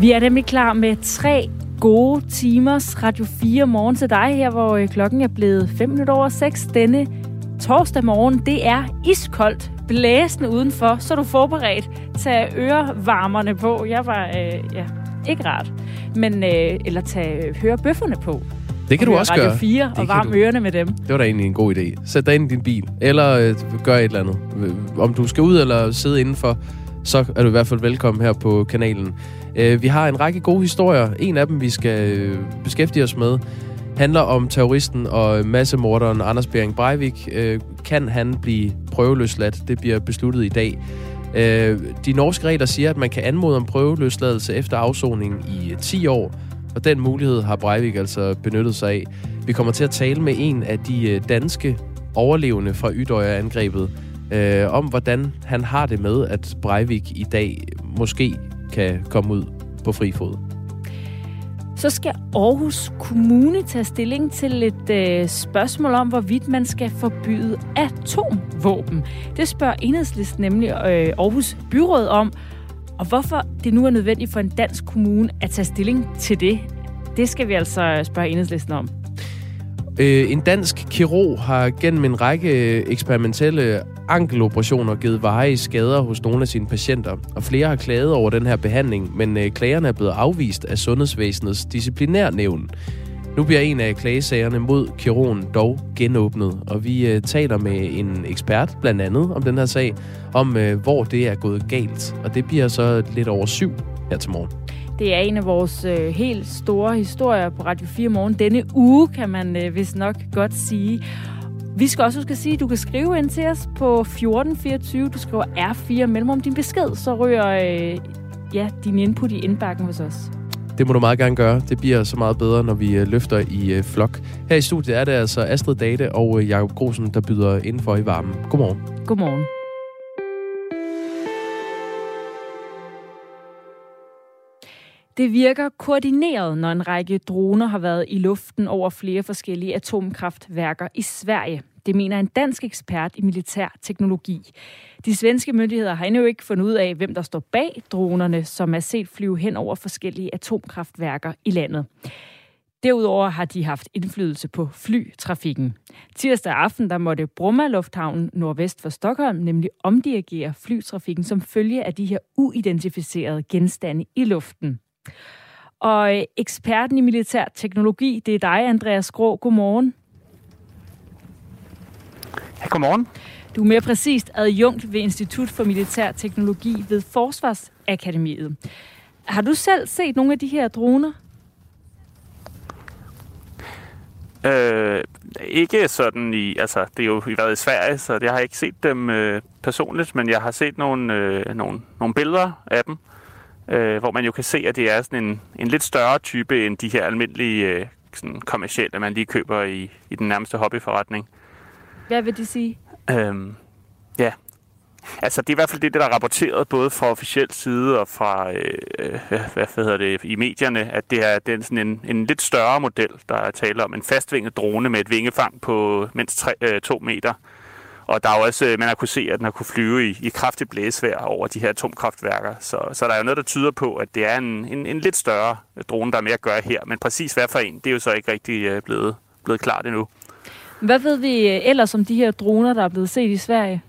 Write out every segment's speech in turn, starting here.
Vi er nemlig klar med tre gode timers Radio 4 morgen til dig her, hvor øh, klokken er blevet 5 minutter over 6 denne torsdag morgen. Det er iskoldt, blæsende udenfor, så er du forberedt. Tag ørevarmerne på. Jeg var, øh, ja, ikke rart. Men, øh, eller tag hørebøfferne på. Det kan du også Radio gøre. 4 Det og kan varm du. ørerne med dem. Det var da egentlig en god idé. Sæt dig ind i din bil, eller øh, gør et eller andet. Øh, Om du skal ud eller sidde indenfor, så er du i hvert fald velkommen her på kanalen. Øh, vi har en række gode historier. En af dem, vi skal øh, beskæftige os med, handler om terroristen og massemorderen Anders Bering Breivik. Øh, kan han blive prøveløsladt? Det bliver besluttet i dag. De norske regler siger, at man kan anmode om prøveløsladelse efter afsoning i 10 år, og den mulighed har Breivik altså benyttet sig af. Vi kommer til at tale med en af de danske overlevende fra Ydøjer-angrebet, øh, om hvordan han har det med, at Breivik i dag måske kan komme ud på fri fod. Så skal Aarhus Kommune tage stilling til et øh, spørgsmål om, hvorvidt man skal forbyde atomvåben. Det spørger enhedslisten nemlig øh, Aarhus Byråd om, og hvorfor det nu er nødvendigt for en dansk kommune at tage stilling til det. Det skal vi altså spørge enhedslisten om. Øh, en dansk kirurg har gennem en række eksperimentelle ankeloperationer givet varige skader hos nogle af sine patienter, og flere har klaget over den her behandling, men øh, klagerne er blevet afvist af Sundhedsvæsenets disciplinærnævn. Nu bliver en af klagesagerne mod kirurgen dog genåbnet, og vi øh, taler med en ekspert blandt andet om den her sag, om øh, hvor det er gået galt, og det bliver så lidt over syv her til morgen. Det er en af vores øh, helt store historier på Radio 4 morgen. Denne uge, kan man øh, vist nok godt sige. Vi skal også huske at sige, at du kan skrive ind til os på 1424. Du skriver R4 mellemrum din besked, så rører øh, ja, din input i indbakken hos os. Det må du meget gerne gøre. Det bliver så meget bedre, når vi øh, løfter i øh, flok. Her i studiet er det altså Astrid Date og øh, Jakob Grosen, der byder indenfor i varmen. Godmorgen. Godmorgen. Det virker koordineret, når en række droner har været i luften over flere forskellige atomkraftværker i Sverige. Det mener en dansk ekspert i militær teknologi. De svenske myndigheder har endnu ikke fundet ud af, hvem der står bag dronerne, som er set flyve hen over forskellige atomkraftværker i landet. Derudover har de haft indflydelse på flytrafikken. Tirsdag aften der måtte Bromma Lufthavn nordvest for Stockholm nemlig omdirigere flytrafikken som følge af de her uidentificerede genstande i luften. Og eksperten i militær teknologi, det er dig, Andreas Grå. Godmorgen. Ja, godmorgen. Du er mere præcist adjunkt ved Institut for Militær Teknologi ved Forsvarsakademiet. Har du selv set nogle af de her droner? Øh, ikke sådan i, altså det er jo i været i Sverige, så jeg har ikke set dem øh, personligt, men jeg har set nogle, øh, nogle, nogle billeder af dem, øh, hvor man jo kan se, at det er sådan en, en lidt større type end de her almindelige øh, sådan kommercielle, man lige køber i, i den nærmeste hobbyforretning. Hvad vil de sige? Øhm, ja, altså det er i hvert fald det, der er rapporteret både fra officiel side og fra, øh, øh, hvad, hvad hedder det, i medierne, at det er, det er sådan en, en lidt større model, der er tale om en fastvinget drone med et vingefang på mindst 3, øh, 2 meter. Og der er jo også, øh, man har kunne se, at den har kunne flyve i, i kraftigt blæsvær over de her atomkraftværker. Så, så der er jo noget, der tyder på, at det er en, en, en lidt større drone, der er mere at gøre her. Men præcis hvad for en, det er jo så ikke rigtig øh, blevet, blevet klart endnu. Hvad ved vi øh, ellers om de her droner, der er blevet set i Sverige?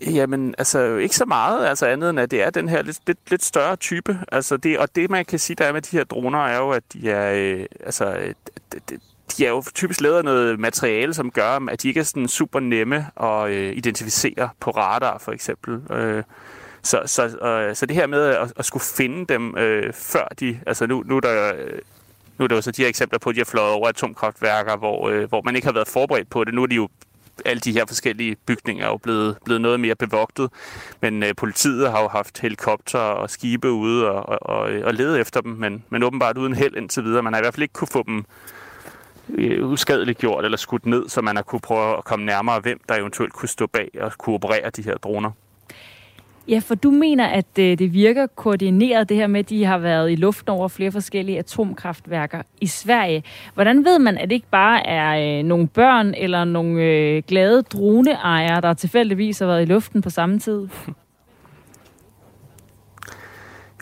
Jamen, altså ikke så meget, altså andet end at det er den her lidt, lidt, lidt større type. Altså det, og det man kan sige, der er med de her droner, er jo, at de er, øh, altså, øh, de, de er jo typisk lavet af noget materiale, som gør, at de ikke er sådan super nemme at øh, identificere på radar, for eksempel. Øh, så, så, øh, så det her med at, at skulle finde dem øh, før de, altså nu, nu er der... Øh, nu er der jo så de her eksempler på, at de har fløjet over atomkraftværker, hvor, øh, hvor man ikke har været forberedt på det. Nu er de jo alle de her forskellige bygninger er jo blevet, blevet noget mere bevogtet. Men øh, politiet har jo haft helikopter og skibe ude og, og, og, øh, og lede efter dem, men, men åbenbart uden held indtil videre. Man har i hvert fald ikke kunne få dem øh, uskadeligt gjort eller skudt ned, så man har kunne prøve at komme nærmere, hvem der eventuelt kunne stå bag og kunne operere de her droner. Ja, for du mener, at øh, det virker koordineret, det her med, at de har været i luften over flere forskellige atomkraftværker i Sverige. Hvordan ved man, at det ikke bare er øh, nogle børn eller nogle øh, glade droneejere, der tilfældigvis har været i luften på samme tid?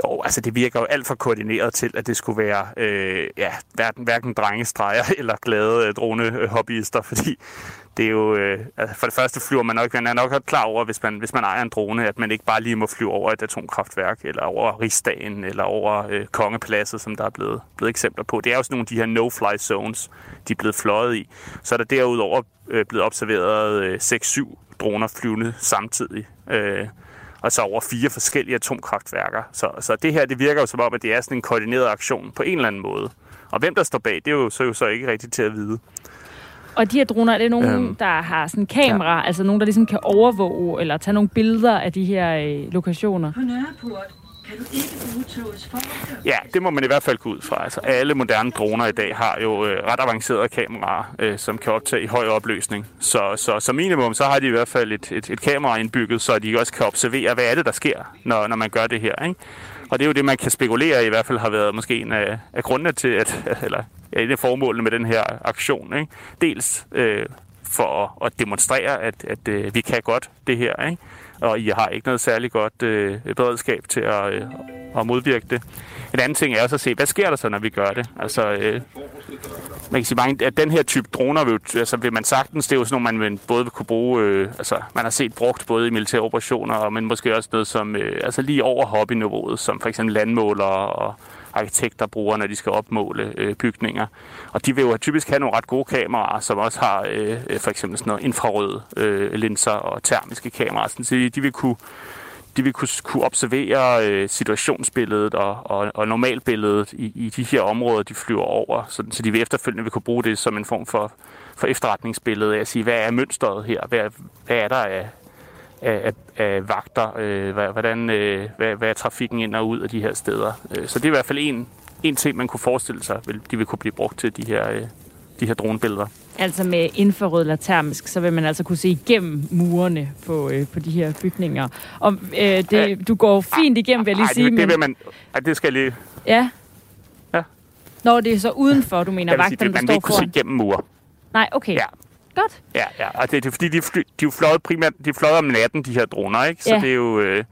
Jo, altså det virker jo alt for koordineret til, at det skulle være øh, ja, hverken, hverken drengestreger eller glade øh, dronehobbyister, øh, fordi det er jo, øh, altså for det første flyver man nok, man er nok klar over, hvis man, hvis man ejer en drone, at man ikke bare lige må flyve over et atomkraftværk, eller over Rigsdagen, eller over øh, Kongepladset, som der er blevet, blevet eksempler på. Det er jo sådan nogle af de her no-fly zones, de er blevet fløjet i. Så er der derudover øh, blevet observeret øh, 6-7 droner flyvende samtidig. Øh, og så over fire forskellige atomkraftværker. Så, så det her, det virker jo som om, at det er sådan en koordineret aktion på en eller anden måde. Og hvem der står bag, det er jo så, jo så ikke rigtigt til at vide. Og de her droner, er det nogen, øhm, der har sådan kamera, ja. altså nogen, der ligesom kan overvåge eller tage nogle billeder af de her øh, lokationer? På Nørreport kan du ikke bruge togets Ja, det må man i hvert fald gå ud fra. Altså, alle moderne droner i dag har jo øh, ret avancerede kameraer, øh, som kan optage i høj opløsning. Så, så som minimum, så har de i hvert fald et, et, et kamera indbygget, så de også kan observere, hvad er det, der sker, når, når man gør det her. Ikke? Og det er jo det, man kan spekulere i, i hvert fald har været måske en af, af grundene til, at, eller ja, det af formålene med den her aktion. Ikke? Dels øh, for at demonstrere, at, at øh, vi kan godt det her, ikke? Og I har ikke noget særligt godt øh, beredskab til at, øh, at modvirke det. En anden ting er også at se, hvad sker der så, når vi gør det? Altså, øh, man kan sige, mange, at den her type droner vil, altså, vil man sagtens, det er jo sådan nogle, man både vil kunne bruge, øh, altså man har set brugt både i militære operationer, men måske også noget som, øh, altså lige over hobbyniveauet, som for eksempel landmålere og arkitekter bruger, når de skal opmåle øh, bygninger. Og de vil jo typisk have nogle ret gode kameraer, som også har øh, øh for eksempel sådan noget infrarøde øh, linser og termiske kameraer. Så de, de vil kunne de vil kunne, kunne observere øh, situationsbilledet og, og, og normalbilledet i, i de her områder, de flyver over, så, så de vil efterfølgende vil kunne bruge det som en form for, for efterretningsbillede af at sige, hvad er mønstret her? Hvad, hvad er der af, af, af, vagter? Øh, hvordan, øh, hvad, hvad er trafikken ind og ud af de her steder? Øh, så det er i hvert fald en, en ting, man kunne forestille sig, vil, de vil kunne blive brugt til de her, øh, de her dronebilleder. Altså med infrarød eller termisk, så vil man altså kunne se igennem murene på, øh, på de her bygninger. Og øh, det, du går fint igennem, vil jeg lige ej, sige. Det, det vil man, ej, det skal jeg lige... Ja. Ja. Når det er så udenfor, du mener, vagterne, der står Man vil ikke kunne se igennem mure. Nej, okay. Ja. Godt. Ja, ja. Og det, det er fordi, de, fly, de er fløjet primært de er om natten, de her droner, ikke? Så ja. det er jo... Øh,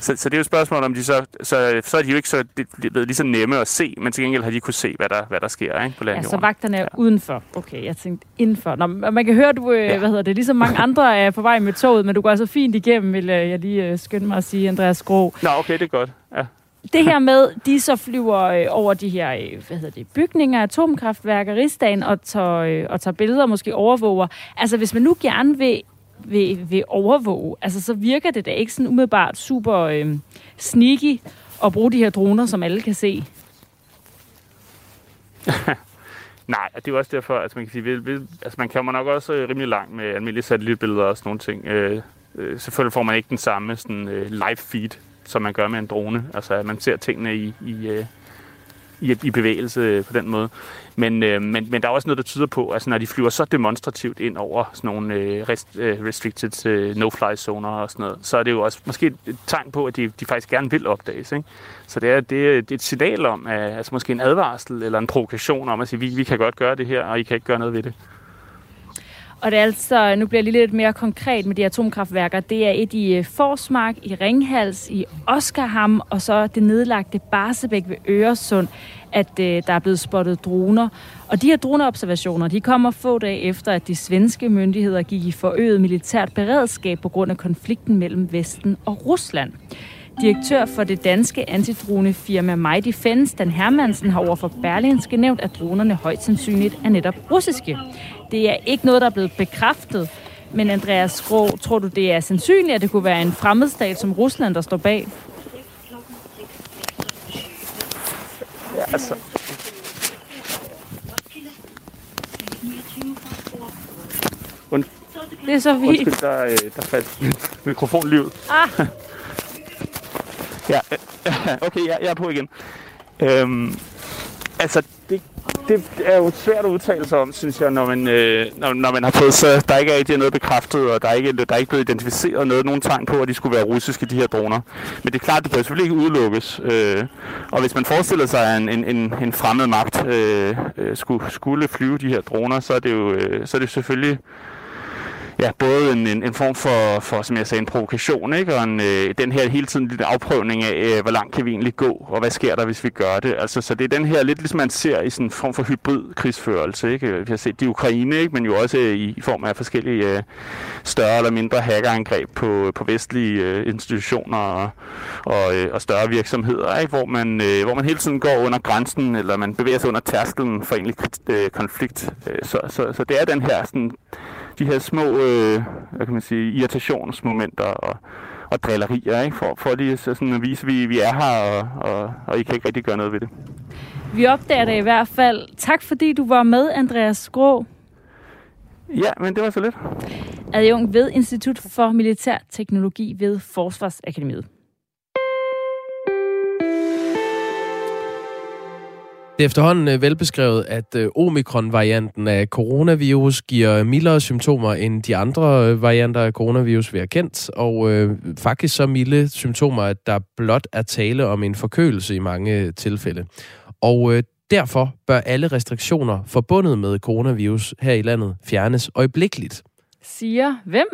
så, så det er jo et spørgsmål, om de så, så, så er de jo ikke så, er lige så nemme at se, men til gengæld har de kunne se, hvad der, hvad der sker ikke, på landjorden. Ja, så vagterne er ja. udenfor. Okay, jeg tænkte indenfor. Nå, man kan høre, du, øh, ja. hvad hedder det, ligesom mange andre er på vej med toget, men du går altså fint igennem, vil øh, jeg lige øh, skynde mig at sige, Andreas Grå. Nå, okay, det er godt. Det her med, de så flyver øh, over de her øh, hvad hedder det, bygninger, atomkraftværker, rigsdagen og tager, øh, og tager billeder, måske overvåger. Altså, hvis man nu gerne vil vil, vil overvåge, altså så virker det da ikke sådan umiddelbart super øh, sneaky at bruge de her droner, som alle kan se. Nej, det er jo også derfor, at man kan sige, vi, vi, altså man kommer nok også øh, rimelig langt med almindelige satellitbilleder og sådan nogle ting. Øh, øh, selvfølgelig får man ikke den samme sådan, øh, live feed, som man gør med en drone. Altså at man ser tingene i, i, øh, i, i bevægelse på den måde. Men, øh, men, men der er også noget, der tyder på, at altså, når de flyver så demonstrativt ind over sådan nogle øh, rest, øh, restricted øh, no-fly-zoner og sådan noget, så er det jo også måske et tegn på, at de, de faktisk gerne vil opdages. Ikke? Så det er, det, det er et signal om, at, altså måske en advarsel eller en provokation om at sige, vi, vi kan godt gøre det her, og I kan ikke gøre noget ved det. Og det er altså, nu bliver jeg lige lidt mere konkret med de atomkraftværker. Det er et i øh, Forsmark, i Ringhals, i Oskarham, og så det nedlagte Barsebæk ved Øresund, at øh, der er blevet spottet droner. Og de her droneobservationer, de kommer få dage efter, at de svenske myndigheder gik i forøget militært beredskab på grund af konflikten mellem Vesten og Rusland. Direktør for det danske antidronefirma My Defense, Dan Hermansen, har overfor Berlinske nævnt, at dronerne højst sandsynligt er netop russiske. Det er ikke noget, der er blevet bekræftet, men Andreas Skrå, tror du, det er sandsynligt, at det kunne være en fremmedstat som Rusland, der står bag? Ja, altså. Und, det er så fint. Undskyld, der, øh, der faldt mikrofonlivet. Ah. Ja, okay, jeg, jeg er på igen. Øhm, altså, det, er jo svært at udtale sig om, synes jeg, når man, øh, når, når man har fået så der ikke er rigtig noget bekræftet, og der er ikke, der er ikke blevet identificeret noget, nogen tegn på, at de skulle være russiske, de her droner. Men det er klart, det kan selvfølgelig ikke udelukkes. Øh, og hvis man forestiller sig, at en, en, en, en fremmed magt øh, øh skulle, skulle flyve de her droner, så er det jo øh, så er det selvfølgelig ja, både en, en, en form for, for, som jeg sagde, en provokation, ikke? og en, øh, den her hele tiden lidt afprøvning af, øh, hvor langt kan vi egentlig gå, og hvad sker der, hvis vi gør det. Altså, så det er den her lidt, ligesom man ser i sådan en form for hybrid krigsførelse. Ikke? Vi har set det i Ukraine, ikke? men jo også øh, i, i form af forskellige øh, større eller mindre hackerangreb på, på vestlige øh, institutioner og, og, øh, og større virksomheder, ikke? Hvor, man, øh, hvor man hele tiden går under grænsen, eller man bevæger sig under tærskelen for egentlig øh, konflikt. Øh, så, så, så det er den her sådan, de her små øh, hvad kan man sige, irritationsmomenter og, og drillerier, ikke? For, for lige så sådan at vise, at vi, vi er her, og, og, og I kan ikke rigtig gøre noget ved det. Vi opdager det i hvert fald. Tak fordi du var med, Andreas Grå. Ja, men det var så lidt. Adjunkt ved Institut for Militær Teknologi ved Forsvarsakademiet. Det er efterhånden øh, velbeskrevet, at øh, omikron-varianten af coronavirus giver mildere symptomer end de andre øh, varianter af coronavirus, vi har kendt, og øh, faktisk så milde symptomer, at der blot er tale om en forkølelse i mange tilfælde. Og øh, derfor bør alle restriktioner forbundet med coronavirus her i landet fjernes øjeblikkeligt. Siger hvem?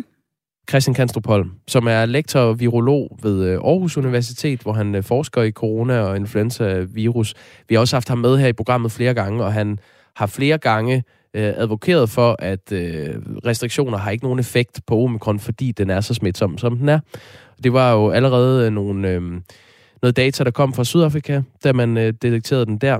Christian Kanstrup Holm, som er lektor og virolog ved øh, Aarhus Universitet, hvor han øh, forsker i corona og influenza-virus. Vi har også haft ham med her i programmet flere gange, og han har flere gange øh, advokeret for, at øh, restriktioner har ikke nogen effekt på omikron, fordi den er så smitsom, som den er. Det var jo allerede øh, nogle, øh, noget data, der kom fra Sydafrika, da man øh, detekterede den der.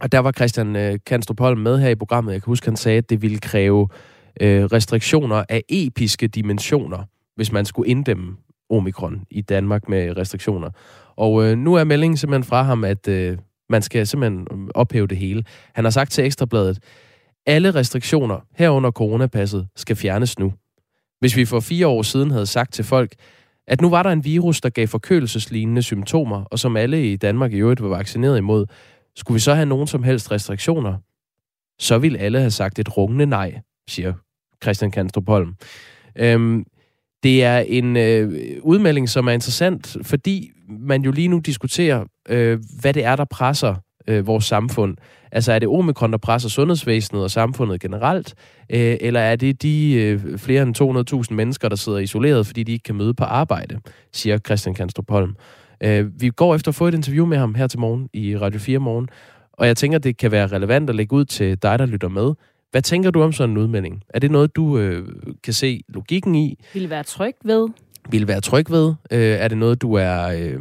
Og der var Christian øh, Kanstrup Holm med her i programmet. Jeg kan huske, han sagde, at det ville kræve øh, øh, restriktioner af episke dimensioner, hvis man skulle inddæmme omikron i Danmark med restriktioner. Og øh, nu er meldingen simpelthen fra ham, at øh, man skal simpelthen øh, ophæve det hele. Han har sagt til Ekstrabladet, alle restriktioner herunder coronapasset skal fjernes nu. Hvis vi for fire år siden havde sagt til folk, at nu var der en virus, der gav forkølelseslignende symptomer, og som alle i Danmark i øvrigt var vaccineret imod, skulle vi så have nogen som helst restriktioner? Så ville alle have sagt et rungende nej siger Christian Kanstrup Holm. Øhm, det er en øh, udmelding, som er interessant, fordi man jo lige nu diskuterer, øh, hvad det er, der presser øh, vores samfund. Altså er det omikron, der presser sundhedsvæsenet og samfundet generelt, øh, eller er det de øh, flere end 200.000 mennesker, der sidder isoleret, fordi de ikke kan møde på arbejde, siger Christian Kanstrup Holm. Øh, vi går efter at få et interview med ham her til morgen i Radio 4 morgen, og jeg tænker, det kan være relevant at lægge ud til dig, der lytter med. Hvad tænker du om sådan en udmelding? Er det noget, du øh, kan se logikken i? Vil være tryg ved? Vil være tryg ved? Øh, er det noget, du er øh,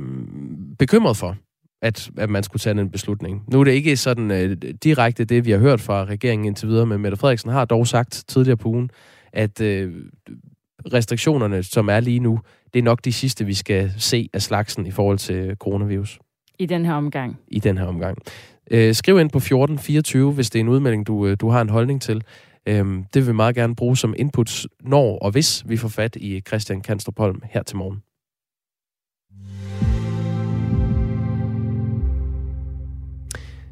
bekymret for? At, at man skulle tage en beslutning. Nu er det ikke sådan øh, direkte det, vi har hørt fra regeringen indtil videre, men Mette Frederiksen har dog sagt tidligere på ugen, at øh, restriktionerne, som er lige nu, det er nok de sidste, vi skal se af slagsen i forhold til coronavirus. I den her omgang? I den her omgang. Øh, skriv ind på 1424, hvis det er en udmelding, du, øh, du har en holdning til. Øh, det vil vi meget gerne bruge som input, når og hvis vi får fat i Christian Kanstrup Holm her til morgen.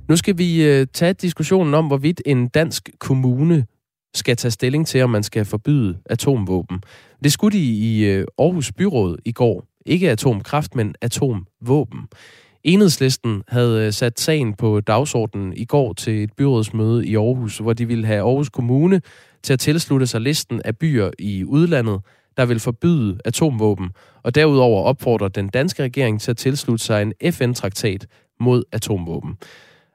Nu skal vi øh, tage diskussionen om, hvorvidt en dansk kommune skal tage stilling til, om man skal forbyde atomvåben. Det skulle de i øh, Aarhus Byråd i går. Ikke atomkraft, men atomvåben. Enhedslisten havde øh, sat sagen på dagsordenen i går til et byrådsmøde i Aarhus, hvor de ville have Aarhus Kommune til at tilslutte sig listen af byer i udlandet, der vil forbyde atomvåben, og derudover opfordrer den danske regering til at tilslutte sig en FN-traktat mod atomvåben.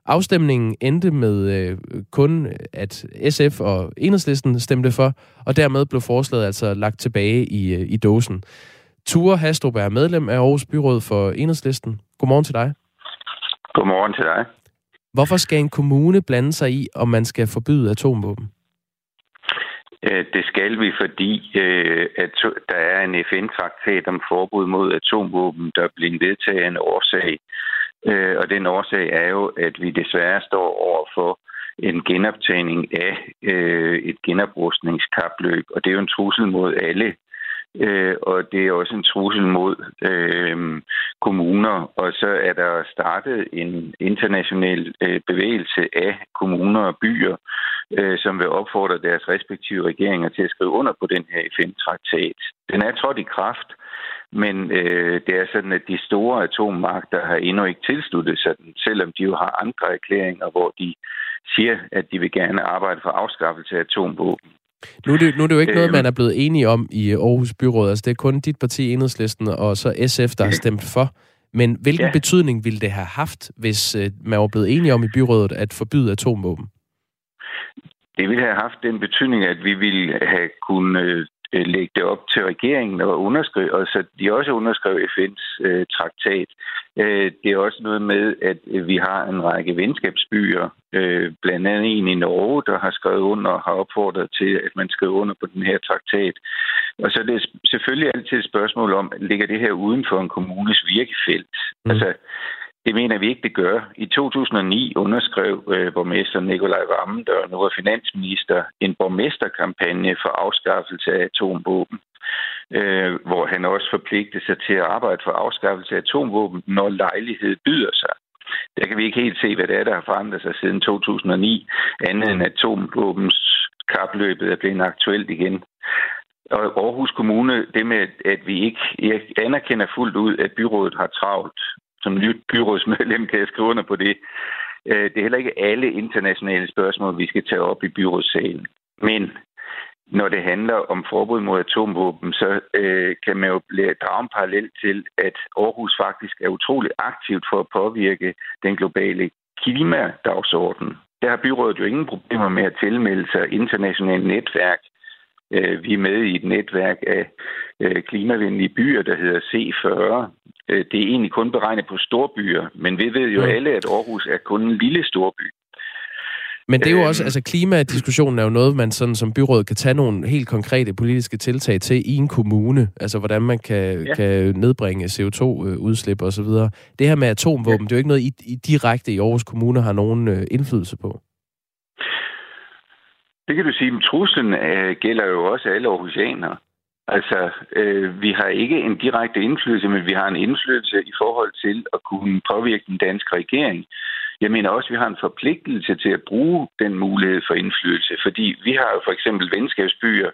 Afstemningen endte med øh, kun, at SF og Enhedslisten stemte for, og dermed blev forslaget altså lagt tilbage i, øh, i dåsen. Ture Hastrup er medlem af Aarhus Byråd for Enhedslisten. Godmorgen til dig. Godmorgen til dig. Hvorfor skal en kommune blande sig i, om man skal forbyde atomvåben? Øh, det skal vi, fordi øh, at der er en FN-traktat om forbud mod atomvåben, der er blevet vedtaget en årsag. Øh, og den årsag er jo, at vi desværre står over for en genoptagning af et genoprustningskapløb, og det er jo en trussel mod alle øh, og det er også en trussel mod øh, kommuner. Og så er der startet en international øh, bevægelse af kommuner og byer, øh, som vil opfordre deres respektive regeringer til at skrive under på den her FN-traktat. Den er trådt i kraft, men øh, det er sådan, at de store atommagter har endnu ikke tilsluttet sig den, selvom de jo har andre erklæringer, hvor de siger, at de vil gerne arbejde for afskaffelse af atomvåben. Nu er, det, nu er det jo ikke øh, noget, man er blevet enige om i Aarhus Byråd. Altså, det er kun dit parti, Enhedslisten, og så SF, der har stemt for. Men hvilken ja. betydning ville det have haft, hvis øh, man var blevet enige om i byrådet at forbyde atomvåben? Det ville have haft den betydning, at vi ville have kunnet øh, lægge det op til regeringen og underskrive, og så de også underskrev FN's øh, traktat. Øh, det er også noget med, at øh, vi har en række venskabsbyer, øh, blandt andet en i Norge, der har skrevet under og har opfordret til, at man skriver under på den her traktat. Og så er det selvfølgelig altid et spørgsmål om, ligger det her uden for en kommunes virkefelt? Mm. Altså, det mener vi ikke, det gør. I 2009 underskrev øh, borgmester Nikolaj Vammen, der nu er finansminister, en borgmesterkampagne for afskaffelse af atomvåben, øh, hvor han også forpligtede sig til at arbejde for afskaffelse af atomvåben, når lejlighed byder sig. Der kan vi ikke helt se, hvad det er, der har forandret sig siden 2009, andet end atomvåbens kapløbet er blevet aktuelt igen. Og Aarhus Kommune, det med, at vi ikke jeg anerkender fuldt ud, at byrådet har travlt som nyt byrådsmedlem kan jeg skrive under på det. Øh, det er heller ikke alle internationale spørgsmål, vi skal tage op i byrådssalen. Men når det handler om forbud mod atomvåben, så øh, kan man jo drage en parallel til, at Aarhus faktisk er utrolig aktivt for at påvirke den globale klimadagsorden. Der har byrådet jo ingen problemer med at tilmelde sig internationale netværk. Øh, vi er med i et netværk af øh, klimavenlige byer, der hedder C40, Øh, det er egentlig kun beregnet på storbyer, men vi ved jo ja. alle, at Aarhus er kun en lille storby. Men det er jo også, øhm. altså klimadiskussionen er jo noget, man sådan som byråd kan tage nogle helt konkrete politiske tiltag til i en kommune. Altså hvordan man kan, ja. kan nedbringe CO2-udslip osv. Det her med atomvåben, ja. det er jo ikke noget, I, I direkte i Aarhus Kommune har nogen øh, indflydelse på. Det kan du sige, men truslen øh, gælder jo også alle aarhusianere. Altså, øh, vi har ikke en direkte indflydelse, men vi har en indflydelse i forhold til at kunne påvirke den danske regering. Jeg mener også, at vi har en forpligtelse til at bruge den mulighed for indflydelse, fordi vi har jo for eksempel venskabsbyer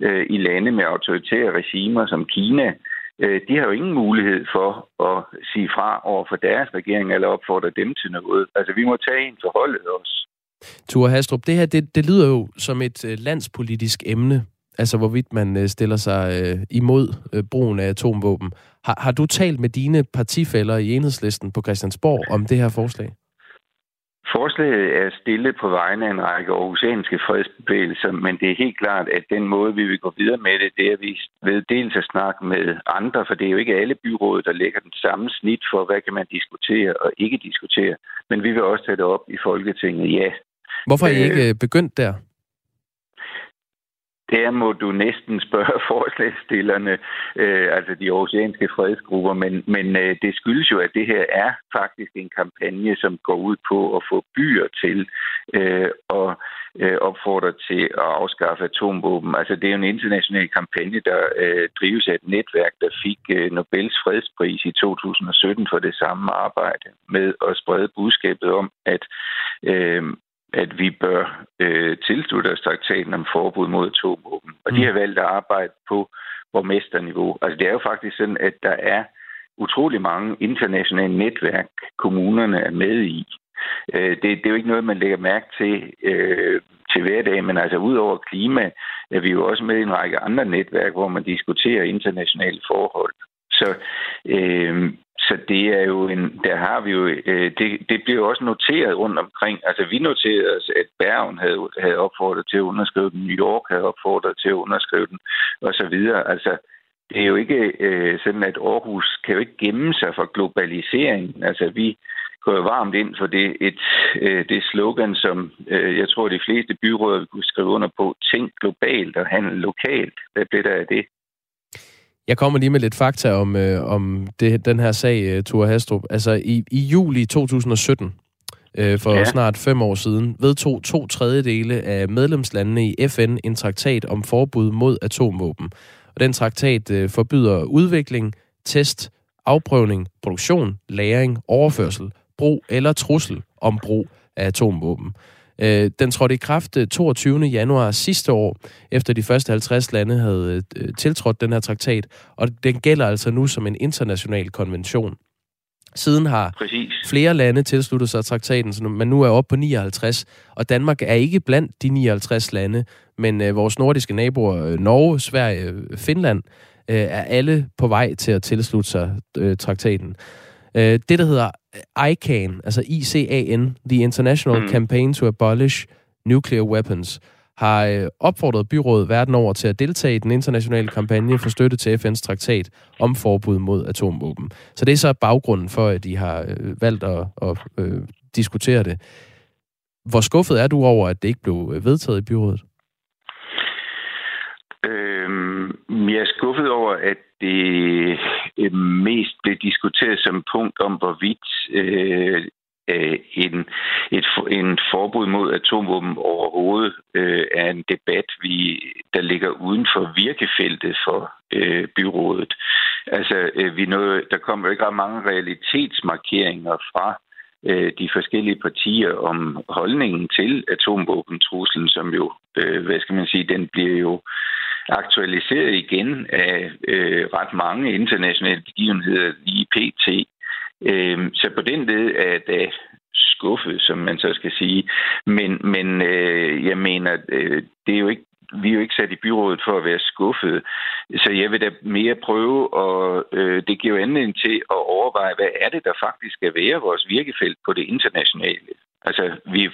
øh, i lande med autoritære regimer som Kina. Øh, de har jo ingen mulighed for at sige fra over for deres regering eller opfordre dem til noget. Altså, vi må tage en forholdet også. Ture Hastrup, det her, det, det lyder jo som et øh, landspolitisk emne altså hvorvidt man øh, stiller sig øh, imod øh, brugen af atomvåben. Har, har du talt med dine partifælder i enhedslisten på Christiansborg om det her forslag? Forslaget er stillet på vegne af en række aarhusianske fredsbevægelser, men det er helt klart, at den måde, vi vil gå videre med det, det er, at vi ved dels at snakke med andre, for det er jo ikke alle byråd, der lægger den samme snit for, hvad kan man diskutere og ikke diskutere. Men vi vil også tage det op i Folketinget, ja. Hvorfor er I ikke begyndt der? Der må du næsten spørge forslagsstillerne, øh, altså de oceanske fredsgrupper, men, men øh, det skyldes jo, at det her er faktisk en kampagne, som går ud på at få byer til øh, og øh, opfordre til at afskaffe atomvåben. Altså det er jo en international kampagne, der øh, drives af et netværk, der fik øh, Nobels fredspris i 2017 for det samme arbejde med at sprede budskabet om, at øh, at vi bør øh, tilslutte os traktaten om forbud mod atomvåben. Og mm. de har valgt at arbejde på borgmesterniveau. Altså det er jo faktisk sådan, at der er utrolig mange internationale netværk, kommunerne er med i. Øh, det, det er jo ikke noget, man lægger mærke til øh, til hverdag, men altså udover klima er vi jo også med i en række andre netværk, hvor man diskuterer internationale forhold. Så øh, så det er jo en, der har vi jo, øh, det, det bliver jo også noteret rundt omkring. Altså vi noterede os, at Bergen havde, havde opfordret til at underskrive den, New York havde opfordret til at underskrive den, og så videre. Altså det er jo ikke øh, sådan, at Aarhus kan jo ikke gemme sig for globalisering. Altså vi går jo varmt ind for det, et, øh, det slogan, som øh, jeg tror, de fleste byråder kunne skrive under på. Tænk globalt og handle lokalt. Hvad bliver der af det? Jeg kommer lige med lidt fakta om, øh, om det, den her sag, øh, Ture Hastrup. Altså i, i juli 2017, øh, for ja. snart fem år siden, vedtog to tredjedele af medlemslandene i FN en traktat om forbud mod atomvåben. Og den traktat øh, forbyder udvikling, test, afprøvning, produktion, læring, overførsel, brug eller trussel om brug af atomvåben. Øh, den trådte i kraft 22. Øh, januar sidste år, efter de første 50 lande havde øh, tiltrådt den her traktat, og den gælder altså nu som en international konvention. Siden har Præcis. flere lande tilsluttet sig traktaten, så man nu er oppe på 59, og Danmark er ikke blandt de 59 lande, men øh, vores nordiske naboer, øh, Norge, Sverige, Finland, øh, er alle på vej til at tilslutte sig øh, traktaten. Øh, det, der hedder ICAN, altså ICAN, The International mm. Campaign to Abolish Nuclear Weapons, har øh, opfordret byrådet verden over til at deltage i den internationale kampagne for støtte til FN's traktat om forbud mod atomvåben. Så det er så baggrunden for, at de har øh, valgt at, at øh, diskutere det. Hvor skuffet er du over, at det ikke blev øh, vedtaget i byrådet? Øhm, jeg er skuffet over, at det øh, mest blev diskuteret som punkt om, hvorvidt øh, øh, en, et, en forbud mod atomvåben overhovedet øh, er en debat, vi, der ligger uden for virkefeltet for øh, byrådet. Altså, øh, vi nåede, der kommer ikke ret mange realitetsmarkeringer fra øh, de forskellige partier om holdningen til atomvåbentruslen, som jo, øh, hvad skal man sige, den bliver jo aktualiseret igen af øh, ret mange internationale begivenheder lige pt. Øh, så på den led er det skuffet, som man så skal sige. Men, men øh, jeg mener, øh, det er jo ikke vi er jo ikke sat i byrådet for at være skuffet, så jeg vil da mere prøve, og øh, det giver jo anledning til at overveje, hvad er det, der faktisk skal være vores virkefelt på det internationale. Altså, vi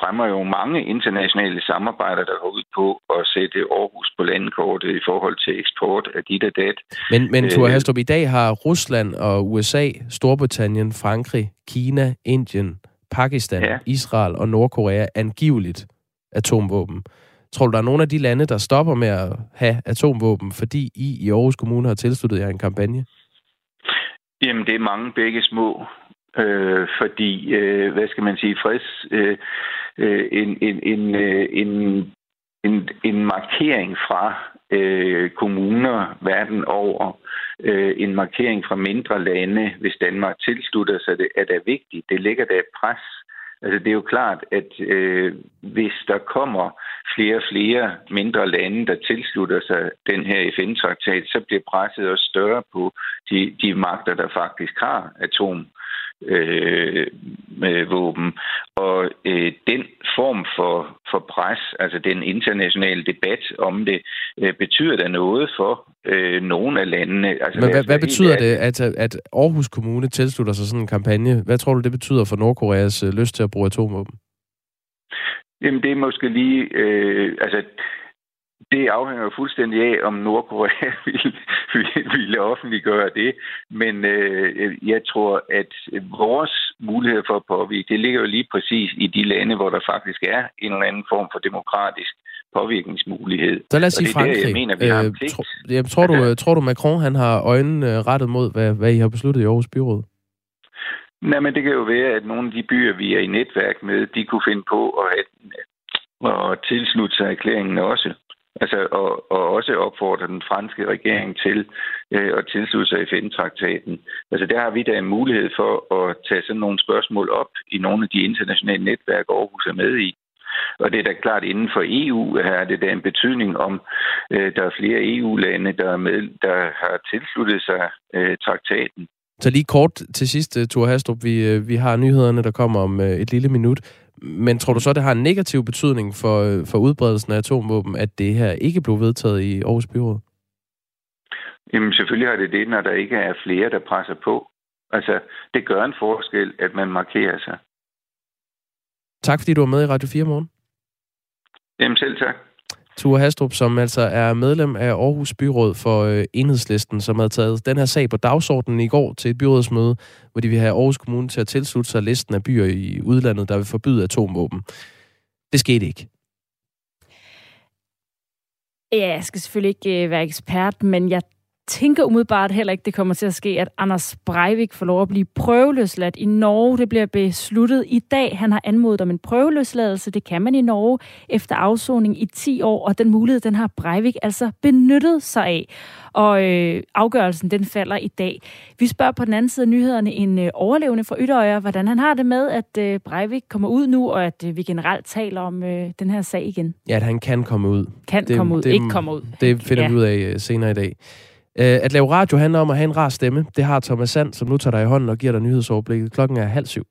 fremmer jo mange internationale samarbejder, der går ud på at sætte Aarhus på landkortet i forhold til eksport af dit og dat. Men, men Thor øh, Hastrup, i dag har Rusland og USA, Storbritannien, Frankrig, Kina, Indien, Pakistan, ja. Israel og Nordkorea angiveligt atomvåben. Tror du, der er nogle af de lande, der stopper med at have atomvåben, fordi I i Aarhus Kommune har tilsluttet jer en kampagne? Jamen, det er mange begge små. Øh, fordi, øh, hvad skal man sige, freds, øh, øh, en, en, en, øh, en, en, en markering fra øh, kommuner verden over, øh, en markering fra mindre lande, hvis Danmark tilslutter sig det, er det vigtigt. Det ligger der et pres. Altså det er jo klart, at øh, hvis der kommer flere og flere mindre lande, der tilslutter sig den her FN-traktat, så bliver presset også større på de, de magter, der faktisk har atom øh, med våben. Og øh, den form for, for pres, altså den internationale debat om det, øh, betyder da noget for øh, nogle af landene. Altså, Men hvad, hvad betyder det, at, at Aarhus Kommune tilslutter sig sådan en kampagne? Hvad tror du, det betyder for Nordkoreas øh, lyst til at bruge atomvåben? Jamen, det er måske lige... Øh, altså, det afhænger jo fuldstændig af, om Nordkorea ville, ville offentliggøre det. Men øh, jeg tror, at vores mulighed for at påvirke, det ligger jo lige præcis i de lande, hvor der faktisk er en eller anden form for demokratisk påvirkningsmulighed. Så lad os sige Frankrig. Der, jeg mener, vi øh, har tro, jeg, tror, du, altså- tror du, Macron han har øjnene rettet mod, hvad, hvad I har besluttet i Aarhus Byråd? Nej, men det kan jo være, at nogle af de byer, vi er i netværk med, de kunne finde på at, at tilslutte sig erklæringen også. Altså, og, og også opfordre den franske regering til øh, at tilslutte sig FN-traktaten. Altså, der har vi da en mulighed for at tage sådan nogle spørgsmål op i nogle af de internationale netværk, Aarhus er med i. Og det er da klart, inden for EU her er det da en betydning om, øh, der er flere EU-lande, der, er med, der har tilsluttet sig øh, traktaten. Så lige kort til sidst, øh, Thor Hastrup, vi, øh, vi har nyhederne, der kommer om øh, et lille minut. Men tror du så, det har en negativ betydning for, for udbredelsen af atomvåben, at det her ikke blev vedtaget i Aarhus Byråd? Jamen selvfølgelig har det det, når der ikke er flere, der presser på. Altså, det gør en forskel, at man markerer sig. Tak fordi du var med i Radio 4 morgen. Jamen selv tak. Ture Hastrup, som altså er medlem af Aarhus Byråd for øh, Enhedslisten, som havde taget den her sag på dagsordenen i går til et byrådsmøde, hvor de vil have Aarhus Kommune til at tilslutte sig listen af byer i udlandet, der vil forbyde atomvåben. Det skete ikke. Ja, jeg skal selvfølgelig ikke øh, være ekspert, men jeg tænker umiddelbart heller ikke, det kommer til at ske, at Anders Breivik får lov at blive prøveløsladt i Norge. Det bliver besluttet i dag. Han har anmodet om en prøveløsladelse. Det kan man i Norge efter afsoning i 10 år, og den mulighed, den har Breivik altså benyttet sig af. Og øh, afgørelsen, den falder i dag. Vi spørger på den anden side af nyhederne en øh, overlevende fra Ytterøjer, hvordan han har det med, at øh, Breivik kommer ud nu, og at øh, vi generelt taler om øh, den her sag igen. Ja, at han kan komme ud. Kan det, komme ud, det, ikke komme ud. Det finder ja. vi ud af øh, senere i dag. Øh, at lave radio handler om at have en rar stemme. Det har Thomas Sand, som nu tager dig i hånden og giver dig nyhedsoverblikket. Klokken er halv syv.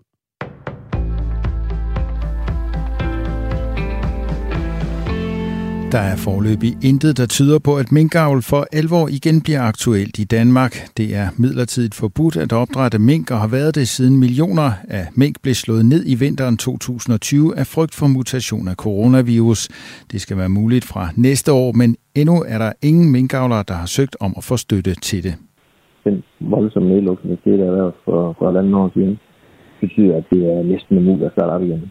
Der er forløbig intet, der tyder på, at minkavl for alvor igen bliver aktuelt i Danmark. Det er midlertidigt forbudt at opdrætte mink og har været det siden millioner af mink blev slået ned i vinteren 2020 af frygt for mutation af coronavirus. Det skal være muligt fra næste år, men endnu er der ingen minkavlere, der har søgt om at få støtte til det. Den voldsomme nedlukning, det der er for, for et andet år siden, betyder, at det er næsten umuligt at starte op igen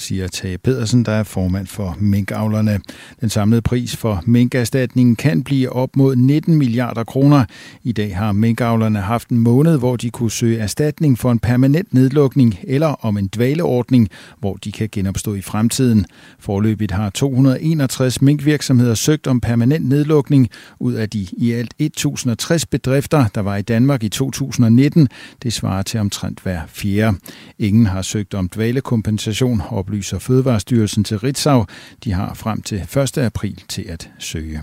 siger Tage Pedersen, der er formand for minkavlerne. Den samlede pris for minkerstatningen kan blive op mod 19 milliarder kroner. I dag har minkavlerne haft en måned, hvor de kunne søge erstatning for en permanent nedlukning eller om en dvaleordning, hvor de kan genopstå i fremtiden. Forløbigt har 261 minkvirksomheder søgt om permanent nedlukning ud af de i alt 1060 bedrifter, der var i Danmark i 2019. Det svarer til omtrent hver fjerde. Ingen har søgt om dvalekompensation, oplyser Fødevarestyrelsen til Ritzau. De har frem til 1. april til at søge.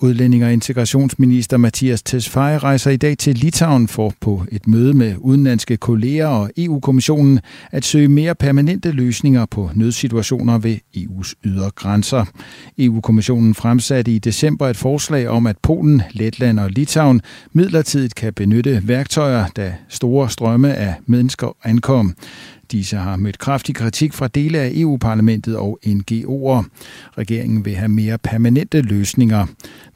Udlænding og integrationsminister Mathias Tesfaye rejser i dag til Litauen for på et møde med udenlandske kolleger og EU-kommissionen at søge mere permanente løsninger på nødsituationer ved EU's ydre grænser. EU-kommissionen fremsatte i december et forslag om, at Polen, Letland og Litauen midlertidigt kan benytte værktøjer, da store strømme af mennesker ankom. Disse har mødt kraftig kritik fra dele af EU-parlamentet og NGO'er. Regeringen vil have mere permanente løsninger.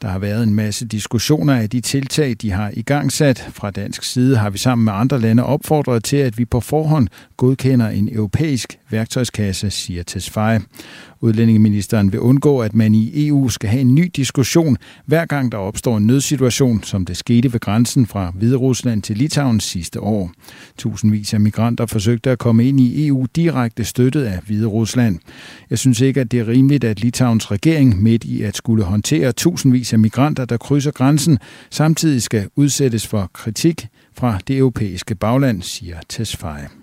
Der har været en masse diskussioner af de tiltag, de har i gang sat. Fra dansk side har vi sammen med andre lande opfordret til, at vi på forhånd godkender en europæisk værktøjskasse, siger Tesfaye. Udlændingeministeren vil undgå, at man i EU skal have en ny diskussion, hver gang der opstår en nødsituation, som det skete ved grænsen fra Hviderusland til Litauen sidste år. Tusindvis af migranter forsøgte at komme ind i EU direkte støttet af Hviderusland. Jeg synes ikke, at det er rimeligt, at Litauens regering midt i at skulle håndtere tusindvis af migranter, der krydser grænsen, samtidig skal udsættes for kritik fra det europæiske bagland, siger Tesfaye.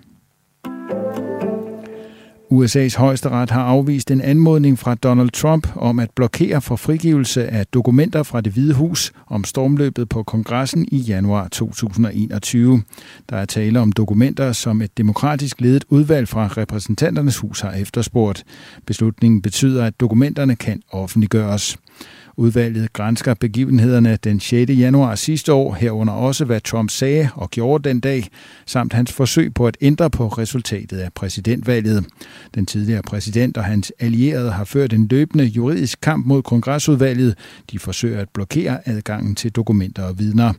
USA's højesteret har afvist en anmodning fra Donald Trump om at blokere for frigivelse af dokumenter fra det hvide hus om stormløbet på kongressen i januar 2021. Der er tale om dokumenter, som et demokratisk ledet udvalg fra repræsentanternes hus har efterspurgt. Beslutningen betyder, at dokumenterne kan offentliggøres. Udvalget grænsker begivenhederne den 6. januar sidste år, herunder også hvad Trump sagde og gjorde den dag, samt hans forsøg på at ændre på resultatet af præsidentvalget. Den tidligere præsident og hans allierede har ført en løbende juridisk kamp mod kongresudvalget. De forsøger at blokere adgangen til dokumenter og vidner.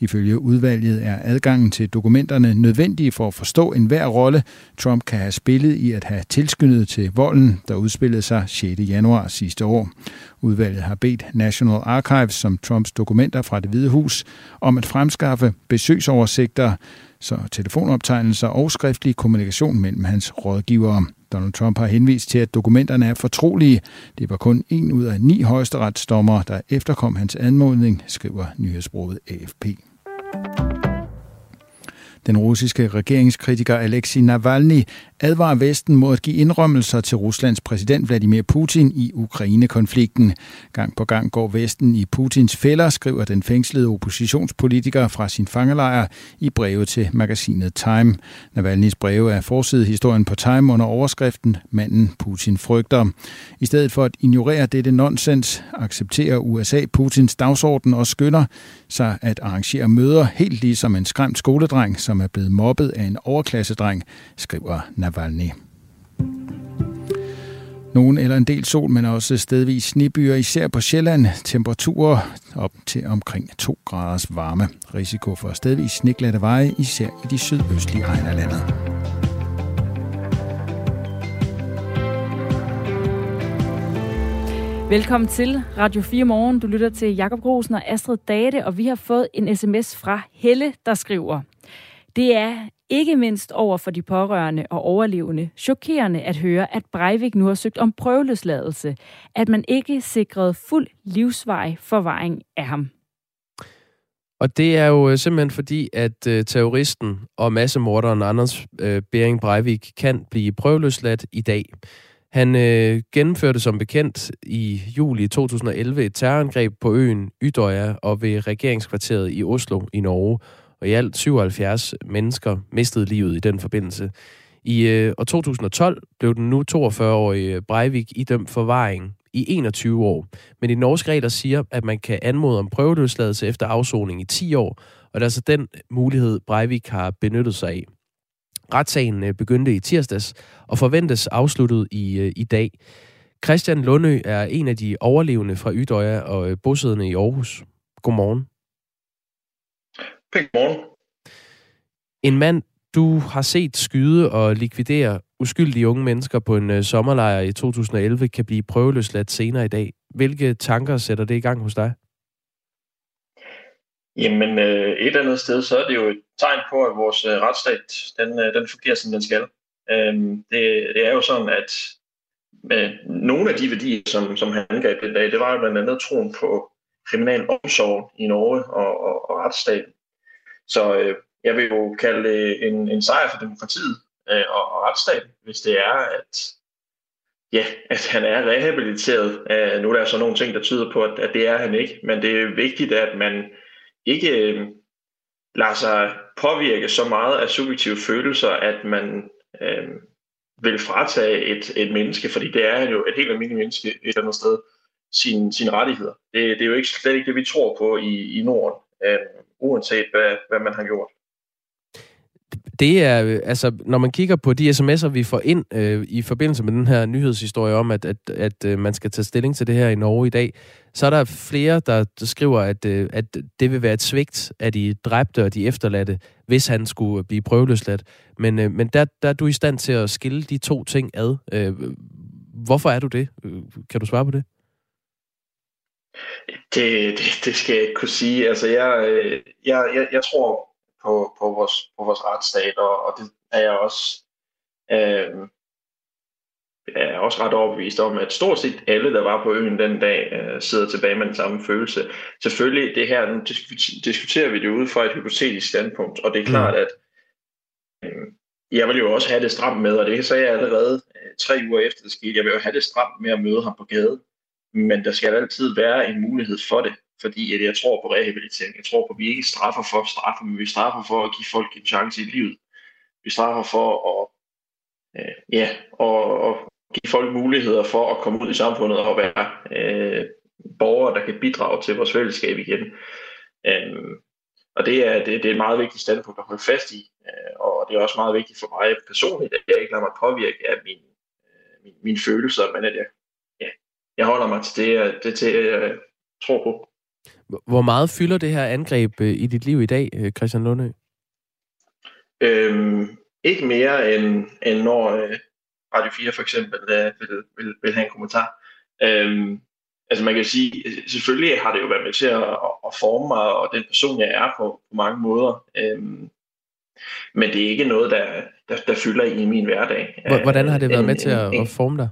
Ifølge udvalget er adgangen til dokumenterne nødvendige for at forstå enhver rolle, Trump kan have spillet i at have tilskyndet til volden, der udspillede sig 6. januar sidste år. Udvalget har bedt National Archives, som Trumps dokumenter fra det Hvide Hus, om at fremskaffe besøgsoversigter, så telefonoptegnelser og skriftlig kommunikation mellem hans rådgivere. Donald Trump har henvist til, at dokumenterne er fortrolige. Det var kun en ud af ni højesteretsdommer, der efterkom hans anmodning, skriver nyhedsbruget AFP. Den russiske regeringskritiker Alexei Navalny advarer Vesten mod at give indrømmelser til Ruslands præsident Vladimir Putin i Ukraine-konflikten. Gang på gang går Vesten i Putins fælder, skriver den fængslede oppositionspolitiker fra sin fangelejr i breve til magasinet Time. Navalny's breve er forsidet historien på Time under overskriften Manden Putin frygter. I stedet for at ignorere dette nonsens, accepterer USA Putins dagsorden og skynder sig at arrangere møder helt ligesom en skræmt skoledreng, som er blevet mobbet af en overklassedreng, skriver Navalny. Nogen eller en del sol, men også stedvis snibyer, især på Sjælland. Temperaturer op til omkring 2 graders varme. Risiko for stedvis sneglatte veje, især i de sydøstlige egne af landet. Velkommen til Radio 4 Morgen. Du lytter til Jakob Grosen og Astrid Date, og vi har fået en sms fra Helle, der skriver, det er ikke mindst over for de pårørende og overlevende chokerende at høre, at Breivik nu har søgt om prøveløsladelse, at man ikke sikrede fuld livsvej forvaring af ham. Og det er jo øh, simpelthen fordi, at øh, terroristen og massemorderen Anders øh, Bering Breivik kan blive prøveløsladt i dag. Han øh, gennemførte som bekendt i juli 2011 et terrorangreb på øen Ydøya og ved regeringskvarteret i Oslo i Norge, og i alt 77 mennesker mistede livet i den forbindelse. I øh, år 2012 blev den nu 42-årige Breivik idømt forvaring i 21 år. Men de norske regler siger, at man kan anmode om prøveløsladelse efter afsoning i 10 år, og det er altså den mulighed, Breivik har benyttet sig af. Retssagen øh, begyndte i tirsdags og forventes afsluttet i, øh, i dag. Christian Lundø er en af de overlevende fra Ydøja og øh, bosiddende i Aarhus. Godmorgen. Godmorgen. En mand, du har set skyde og likvidere uskyldige unge mennesker på en sommerlejr i 2011, kan blive prøveløsladt senere i dag. Hvilke tanker sætter det i gang hos dig? Jamen, øh, et eller andet sted, så er det jo et tegn på, at vores øh, retsstat, den, øh, den fungerer, som den skal. Øh, det, det er jo sådan, at med nogle af de værdier, som, som han angreb i dag, det var jo blandt andet troen på kriminal omsorg i Norge og, og, og retsstaten. Så øh, jeg vil jo kalde det en, en sejr for demokratiet øh, og, og retsstaten, hvis det er, at ja, at han er rehabiliteret. Øh, nu er der så nogle ting, der tyder på, at, at det er han ikke, men det er vigtigt, at man ikke øh, lader sig påvirke så meget af subjektive følelser, at man øh, vil fratage et, et menneske, fordi det er jo et helt almindeligt menneske et eller andet sted, sine, sin rettigheder. Det, det er jo ikke, slet ikke det, vi tror på i, i Norden, øh, uanset hvad, hvad man har gjort. Det er, altså, når man kigger på de sms'er, vi får ind øh, i forbindelse med den her nyhedshistorie om, at, at, at øh, man skal tage stilling til det her i Norge i dag, så er der flere, der, skriver, at, øh, at det vil være et svigt af de dræbte og de efterladte, hvis han skulle øh, blive prøveløsladt. Men, øh, men der, der er du i stand til at skille de to ting ad. Øh, hvorfor er du det? Øh, kan du svare på det? Det, det, det skal jeg ikke kunne sige. Altså, jeg, øh, jeg, jeg, jeg tror på, på, vores, på vores retsstat, og, og det er jeg også, øh, er også ret overbevist om, at stort set alle, der var på øen den dag, øh, sidder tilbage med den samme følelse. Selvfølgelig, det her, nu diskuterer vi det ud fra et hypotetisk standpunkt, og det er klart, mm. at øh, jeg vil jo også have det stramt med, og det sagde jeg allerede øh, tre uger efter det skete, jeg vil jo have det stramt med at møde ham på gaden, men der skal altid være en mulighed for det fordi at jeg tror på rehabilitering. Jeg tror på, at vi ikke straffer for at straffe, men vi straffer for at give folk en chance i livet. Vi straffer for at, øh, ja, og, og give folk muligheder for at komme ud i samfundet og være øh, borgere, der kan bidrage til vores fællesskab igen. Øh, og det er, det, det er et meget vigtigt standpunkt at holde fast i, øh, og det er også meget vigtigt for mig personligt, at jeg ikke lader mig påvirke af min, øh, min, mine følelser, men at jeg, jeg holder mig til det, det til, jeg tror på. Hvor meget fylder det her angreb øh, i dit liv i dag, øh, Christian Lundø? Øhm, ikke mere end, end når øh, Radio 4 for eksempel øh, vil, vil, vil have en kommentar. Øhm, altså man kan sige, selvfølgelig har det jo været med til at, at forme mig og den person, jeg er på, på mange måder. Øhm, men det er ikke noget, der, der, der fylder i min hverdag. Hvordan har det været med til at, at forme dig?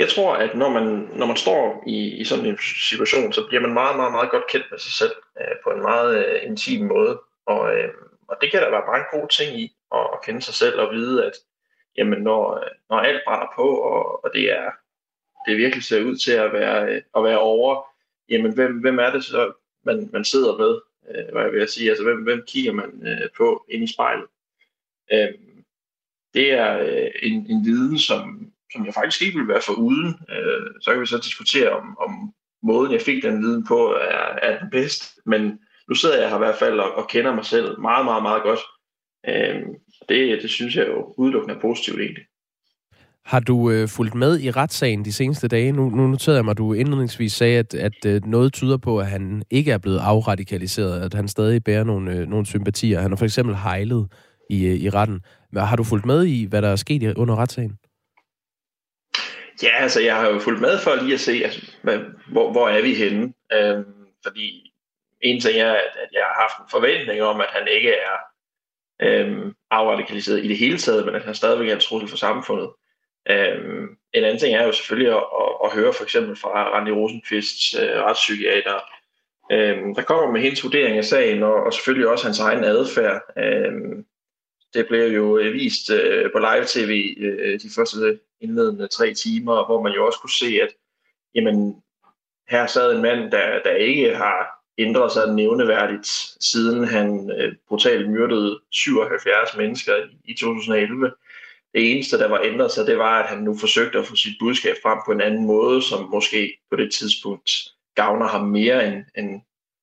Jeg tror, at når man, når man står i, i sådan en situation, så bliver man meget, meget, meget godt kendt med sig selv øh, på en meget øh, intim måde. Og, øh, og det kan der være mange gode ting i, at, at kende sig selv og vide, at jamen, når, når alt brænder på, og, og det er det virkelig ser ud til at være, øh, at være over, jamen hvem, hvem er det så, man, man sidder med, øh, hvad jeg vil sige, altså hvem, hvem kigger man øh, på ind i spejlet. Øh, det er øh, en, en viden, som, som jeg faktisk ikke ville være for uden. Øh, så kan vi så diskutere, om, om måden, jeg fik den viden på, er, er den bedste. Men nu sidder jeg her i hvert fald og, og kender mig selv meget, meget, meget godt. Øh, det, det synes jeg jo udelukkende er positivt egentlig. Har du øh, fulgt med i retssagen de seneste dage? Nu, nu noterede jeg mig, at du indledningsvis sagde, at, at øh, noget tyder på, at han ikke er blevet afradikaliseret, at han stadig bærer nogle, øh, nogle sympatier. Han har for eksempel hejlet i, øh, i retten. Men har du fulgt med i, hvad der er sket under retssagen? Ja, altså jeg har jo fulgt med for lige at se, altså, hvad, hvor, hvor er vi henne. Øhm, fordi en ting er, at, at jeg har haft en forventning om, at han ikke er øhm, afradikaliseret i det hele taget, men at han stadigvæk er en trussel for samfundet. Øhm, en anden ting er jo selvfølgelig at, at, at høre for eksempel fra Randi Rosenqvists øh, retspsykiater, øhm, der kommer med hendes vurdering af sagen, og, og selvfølgelig også hans egen adfærd. Øhm, Det blev jo vist øh, på live-tv øh, de første indledende tre timer, hvor man jo også kunne se, at jamen, her sad en mand, der, der ikke har ændret sig nævneværdigt, siden han øh, brutalt myrdede 77 mennesker i, i 2011. Det eneste, der var ændret sig, det var, at han nu forsøgte at få sit budskab frem på en anden måde, som måske på det tidspunkt gavner ham mere end, end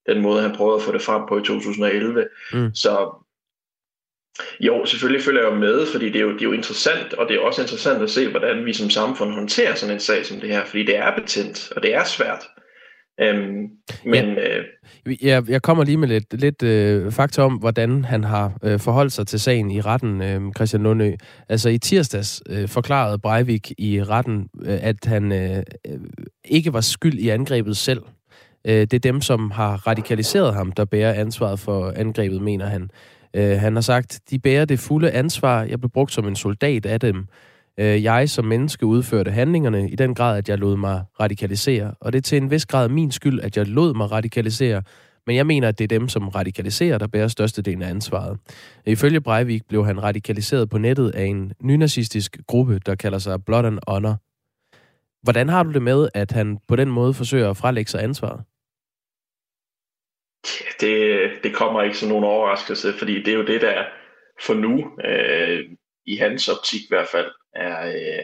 den måde, han prøvede at få det frem på i 2011. Mm. Så jo, selvfølgelig følger jeg jo med, fordi det er jo, det er jo interessant, og det er også interessant at se, hvordan vi som samfund håndterer sådan en sag som det her, fordi det er betændt, og det er svært. Øhm, men, ja. øh, jeg, jeg kommer lige med lidt, lidt øh, fakta om, hvordan han har øh, forholdt sig til sagen i retten, øh, Christian Lundø. Altså i tirsdags øh, forklarede Breivik i retten, øh, at han øh, ikke var skyld i angrebet selv. Øh, det er dem, som har radikaliseret ham, der bærer ansvaret for angrebet, mener han. Øh, han har sagt, de bærer det fulde ansvar. Jeg blev brugt som en soldat af dem. Øh, jeg som menneske udførte handlingerne i den grad, at jeg lod mig radikalisere. Og det er til en vis grad min skyld, at jeg lod mig radikalisere. Men jeg mener, at det er dem, som radikaliserer, der bærer størstedelen af ansvaret. Øh, ifølge Breivik blev han radikaliseret på nettet af en nynazistisk gruppe, der kalder sig Blood and Honor. Hvordan har du det med, at han på den måde forsøger at frelægge sig ansvaret? Det, det kommer ikke som nogen overraskelse, fordi det er jo det, der for nu, øh, i hans optik i hvert fald, er, øh,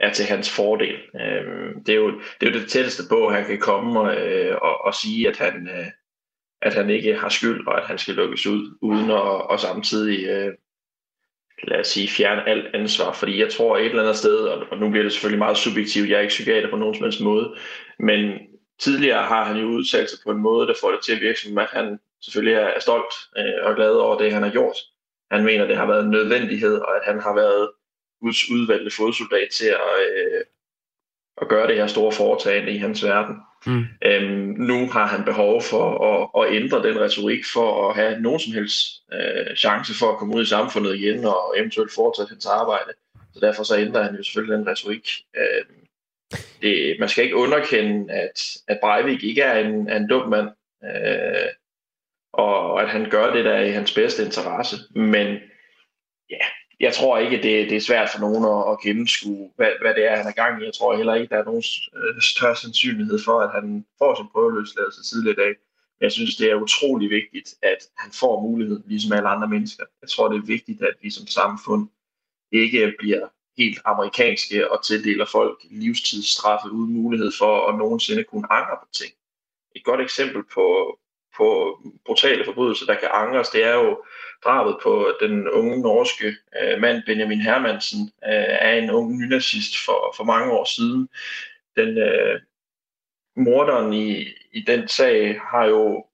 er til hans fordel. Øh, det, er jo, det er jo det tætteste på, han kan komme og, øh, og, og sige, at han, øh, at han ikke har skyld, og at han skal lukkes ud, uden at og samtidig øh, lad os sige, fjerne alt ansvar. Fordi jeg tror et eller andet sted, og nu bliver det selvfølgelig meget subjektivt, jeg er ikke psykiater på nogen som helst måde, men tidligere har han jo udtalt sig på en måde, der får det til at virke som, at han selvfølgelig er stolt øh, og glad over det, han har gjort. Han mener, det har været en nødvendighed, og at han har været Guds udvalgte fodsoldat til at, øh, at gøre det her store foretagende i hans verden. Mm. Øhm, nu har han behov for at, at ændre den retorik for at have nogen som helst øh, chance for at komme ud i samfundet igen og eventuelt fortsætte hans arbejde. Så derfor så ændrer han jo selvfølgelig den retorik. Øhm, det, man skal ikke underkende, at, at Breivik ikke er en, er en dum mand, øh, og at han gør det, der er i hans bedste interesse. Men ja, jeg tror ikke, det, det er svært for nogen at, at gennemskue, hvad, hvad det er, han er gang i. Jeg tror heller ikke, der er nogen øh, større sandsynlighed for, at han får sin prøveløsladelse tidligere i dag. Men jeg synes, det er utrolig vigtigt, at han får muligheden, ligesom alle andre mennesker. Jeg tror, det er vigtigt, at vi som samfund ikke bliver helt amerikanske og tildeler folk livstidsstraffe uden mulighed for at nogensinde kunne angre på ting. Et godt eksempel på, på brutale forbrydelser, der kan angres, det er jo drabet på den unge norske øh, mand Benjamin Hermansen øh, af en ung nynazist for, for mange år siden. Den øh, morderen i, i den sag har jo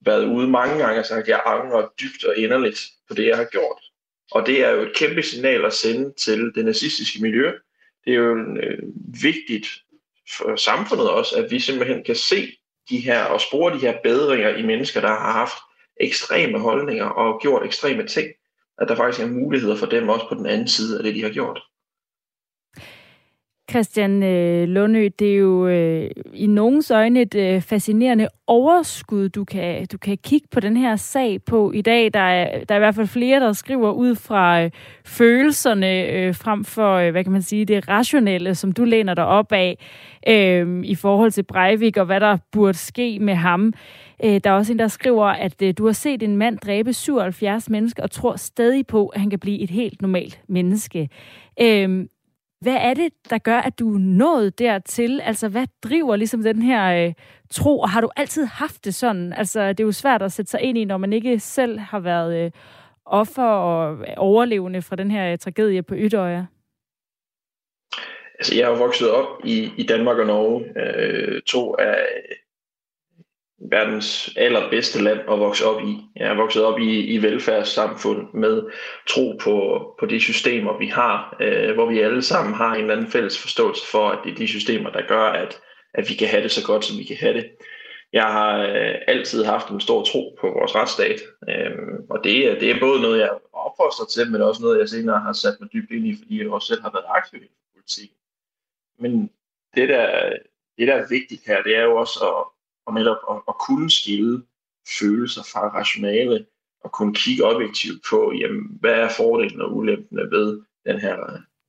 været ude mange gange og sagt, at jeg angrer dybt og inderligt på det, jeg har gjort. Og det er jo et kæmpe signal at sende til det nazistiske miljø. Det er jo øh, vigtigt for samfundet også, at vi simpelthen kan se de her og spore de her bedringer i mennesker, der har haft ekstreme holdninger og gjort ekstreme ting. At der faktisk er muligheder for dem også på den anden side af det, de har gjort. Christian øh, Lundø, det er jo øh, i nogens øjne et øh, fascinerende overskud, du kan, du kan kigge på den her sag på i dag. Der er, der er i hvert fald flere, der skriver ud fra øh, følelserne øh, frem for, øh, hvad kan man sige, det rationelle, som du læner dig op af øh, i forhold til Breivik og hvad der burde ske med ham. Øh, der er også en, der skriver, at øh, du har set en mand dræbe 77 mennesker og tror stadig på, at han kan blive et helt normalt menneske. Øh, hvad er det, der gør, at du er nået dertil? Altså, hvad driver ligesom den her øh, tro? Og har du altid haft det sådan? Altså, det er jo svært at sætte sig ind i, når man ikke selv har været øh, offer og overlevende fra den her øh, tragedie på Ytøjer. Altså, jeg er jo vokset op i, i Danmark og Norge. Øh, to af verdens allerbedste land at vokse op i. Jeg er vokset op i, i velfærdssamfund med tro på, på de systemer, vi har, øh, hvor vi alle sammen har en eller anden fælles forståelse for, at det er de systemer, der gør, at, at vi kan have det så godt, som vi kan have det. Jeg har øh, altid haft en stor tro på vores retsstat, øh, og det er, det er både noget, jeg opfoster til, men også noget, jeg senere har sat mig dybt ind i, fordi jeg også selv har været aktiv i politik. Men det der, det, der er vigtigt her, det er jo også at, om netop at, at kunne skille følelser fra rationale. og kunne kigge objektivt på, jamen, hvad er fordelen og ulempene ved, den her,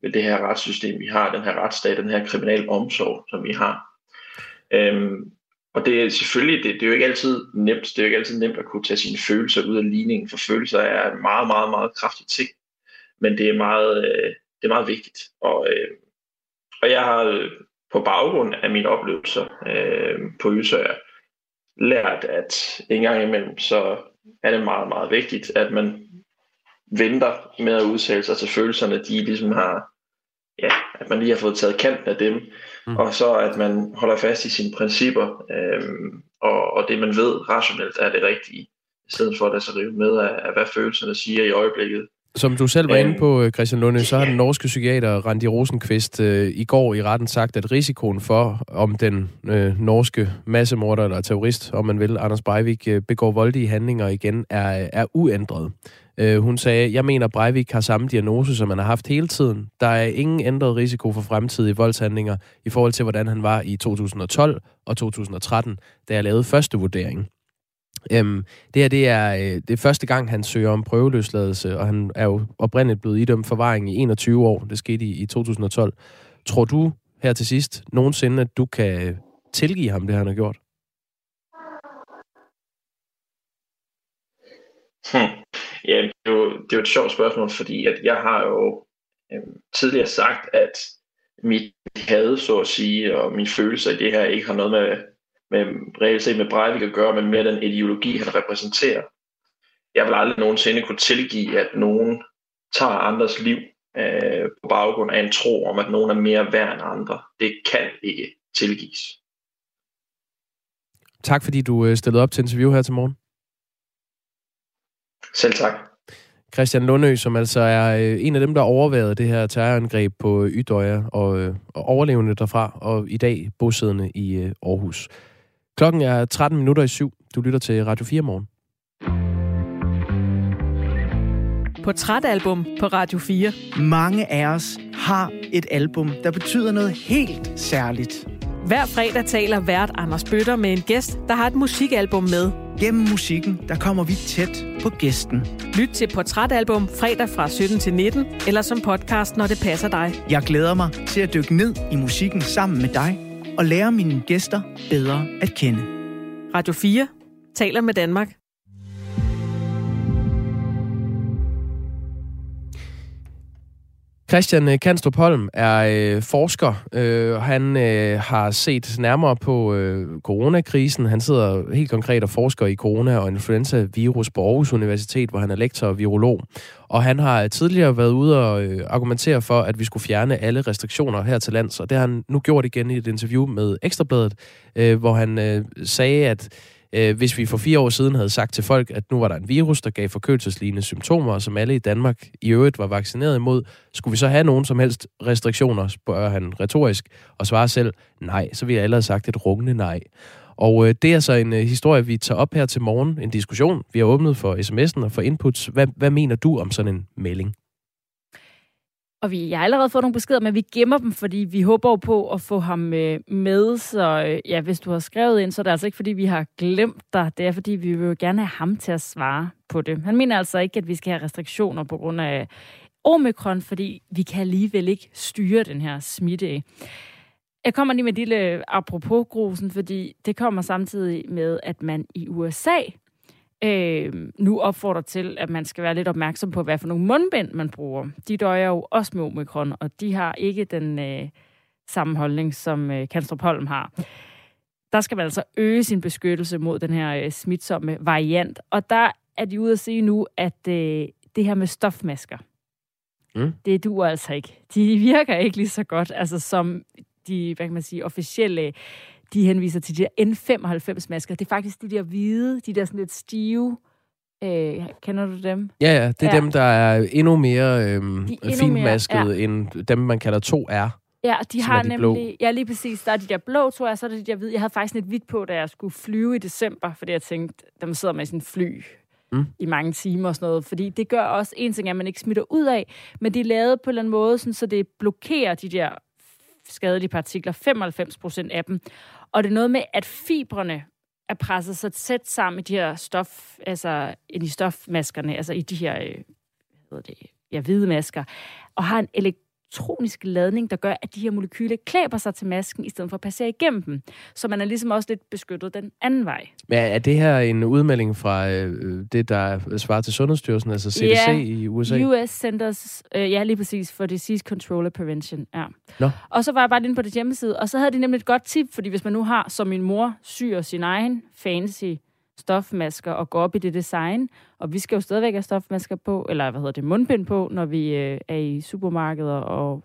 ved det her retssystem, vi har, den her retsstat, den her kriminal omsorg, som vi har. Øhm, og det er selvfølgelig, det, det er jo ikke altid nemt, det er jo ikke altid nemt at kunne tage sine følelser ud af ligningen, for følelser er en meget, meget, meget kraftig ting, men det er meget, øh, det er meget vigtigt. Og, øh, og jeg har øh, på baggrund af mine oplevelser øh, på Ysøer lært, at en gang imellem, så er det meget, meget vigtigt, at man venter med at udtale sig til følelserne, de ligesom har, ja, at man lige har fået taget kanten af dem, mm. og så at man holder fast i sine principper, øhm, og, og det man ved rationelt er det rigtige, i stedet for at lade sig rive med af, af, hvad følelserne siger i øjeblikket. Som du selv var inde på, øh, Christian Lunde, så har den norske psykiater Randi Rosenqvist øh, i går i retten sagt, at risikoen for, om den øh, norske massemorder eller terrorist, om man vil, Anders Breivik, øh, begår voldelige handlinger igen, er, er uændret. Øh, hun sagde, jeg mener, Breivik har samme diagnose, som han har haft hele tiden. Der er ingen ændret risiko for fremtidige voldshandlinger i forhold til, hvordan han var i 2012 og 2013, da jeg lavede første vurdering. Øhm, det her det er, øh, det er første gang, han søger om prøveløsladelse, og han er jo oprindeligt blevet idømt forvaring i 21 år. Det skete i, i 2012. Tror du her til sidst nogensinde, at du kan tilgive ham det, han har gjort? Hmm. Ja, det er, jo, det er jo et sjovt spørgsmål, fordi at jeg har jo øhm, tidligere sagt, at mit had, så at sige, og min følelse af det her ikke har noget med, med reelt set med Breivik at gøre, men med den ideologi, han repræsenterer. Jeg vil aldrig nogensinde kunne tilgive, at nogen tager andres liv øh, på baggrund af en tro om, at nogen er mere værd end andre. Det kan ikke tilgives. Tak fordi du øh, stillede op til interview her til morgen. Selv tak. Christian Lundø, som altså er øh, en af dem, der overvejede det her terrorangreb på Ydøja og, øh, og overlevende derfra, og i dag bosiddende i Aarhus. Klokken er 13 minutter i syv. Du lytter til Radio 4 morgen. Portrætalbum på Radio 4. Mange af os har et album, der betyder noget helt særligt. Hver fredag taler vært Anders Bøtter med en gæst, der har et musikalbum med. Gennem musikken, der kommer vi tæt på gæsten. Lyt til Portrætalbum fredag fra 17 til 19, eller som podcast, når det passer dig. Jeg glæder mig til at dykke ned i musikken sammen med dig, og lære mine gæster bedre at kende. Radio 4 taler med Danmark. Christian øh, Kanstrup Holm er øh, forsker. Øh, han øh, har set nærmere på øh, coronakrisen. Han sidder helt konkret og forsker i corona- og influenza-virus på Aarhus Universitet, hvor han er lektor og virolog. Og han har øh, tidligere været ude og øh, argumentere for, at vi skulle fjerne alle restriktioner her til lands. Og det har han nu gjort igen i et interview med Ekstrabladet, øh, hvor han øh, sagde, at øh, hvis vi for fire år siden havde sagt til folk, at nu var der en virus, der gav forkølelseslignende symptomer, som alle i Danmark i øvrigt var vaccineret imod, skulle vi så have nogen som helst restriktioner, spørger han retorisk, og svarer selv, nej, så vi har allerede sagt et rungende nej. Og øh, det er så en øh, historie, vi tager op her til morgen, en diskussion. Vi har åbnet for sms'en og for inputs. Hvad, hvad mener du om sådan en melding? Og vi, jeg har allerede fået nogle beskeder, men vi gemmer dem, fordi vi håber på at få ham øh, med. Så øh, ja, hvis du har skrevet ind, så er det altså ikke, fordi vi har glemt dig. Det er, fordi vi vil jo gerne have ham til at svare på det. Han mener altså ikke, at vi skal have restriktioner på grund af omikron, fordi vi kan alligevel ikke styre den her smitte. Jeg kommer lige med et lille apropos grusen, fordi det kommer samtidig med, at man i USA øh, nu opfordrer til, at man skal være lidt opmærksom på, hvad for nogle mundbind man bruger. De døjer jo også med omikron, og de har ikke den øh, samme holdning, som øh, Kanstrup Holm har. Der skal man altså øge sin beskyttelse mod den her øh, smitsomme variant. Og der er de ude at sige nu, at øh, det her med stofmasker, mm. det duer altså ikke. De virker ikke lige så godt, altså som de, hvad kan man sige, officielle de henviser til de der N95-masker. Det er faktisk de der hvide, de der sådan lidt stive. Øh, kender du dem? Ja, ja. Det er ja. dem, der er endnu mere øh, finmasket ja. end dem, man kalder 2R. Ja, de har de nemlig... Blå. Ja, lige præcis. Der er de der blå, tror jeg, så er det de der hvide. Jeg havde faktisk lidt hvidt på, da jeg skulle flyve i december, fordi jeg tænkte, dem sidder med sin fly mm. i mange timer og sådan noget. Fordi det gør også en ting, at man ikke smitter ud af, men de er lavet på en eller anden måde, sådan, så det blokerer de der skadelige partikler, 95 procent af dem. Og det er noget med, at fibrene er presset så tæt sammen i de her stof, altså i de stofmaskerne, altså i de her, øh, hvad hedder det, ja, hvide masker, og har en elektronisk ladning, der gør, at de her molekyler klæber sig til masken, i stedet for at passere igennem dem. Så man er ligesom også lidt beskyttet den anden vej. Men er det her en udmelding fra øh, det, der svarer til Sundhedsstyrelsen, altså CDC Ja, i USA? US Centers, øh, ja lige præcis, for Disease Control and Prevention. Ja. Nå. Og så var jeg bare inde på det hjemmeside, og så havde de nemlig et godt tip, fordi hvis man nu har, som min mor, syr sin egen fancy stofmasker og går op i det design, og vi skal jo stadigvæk have stofmasker på, eller hvad hedder det, mundbind på, når vi øh, er i supermarkeder og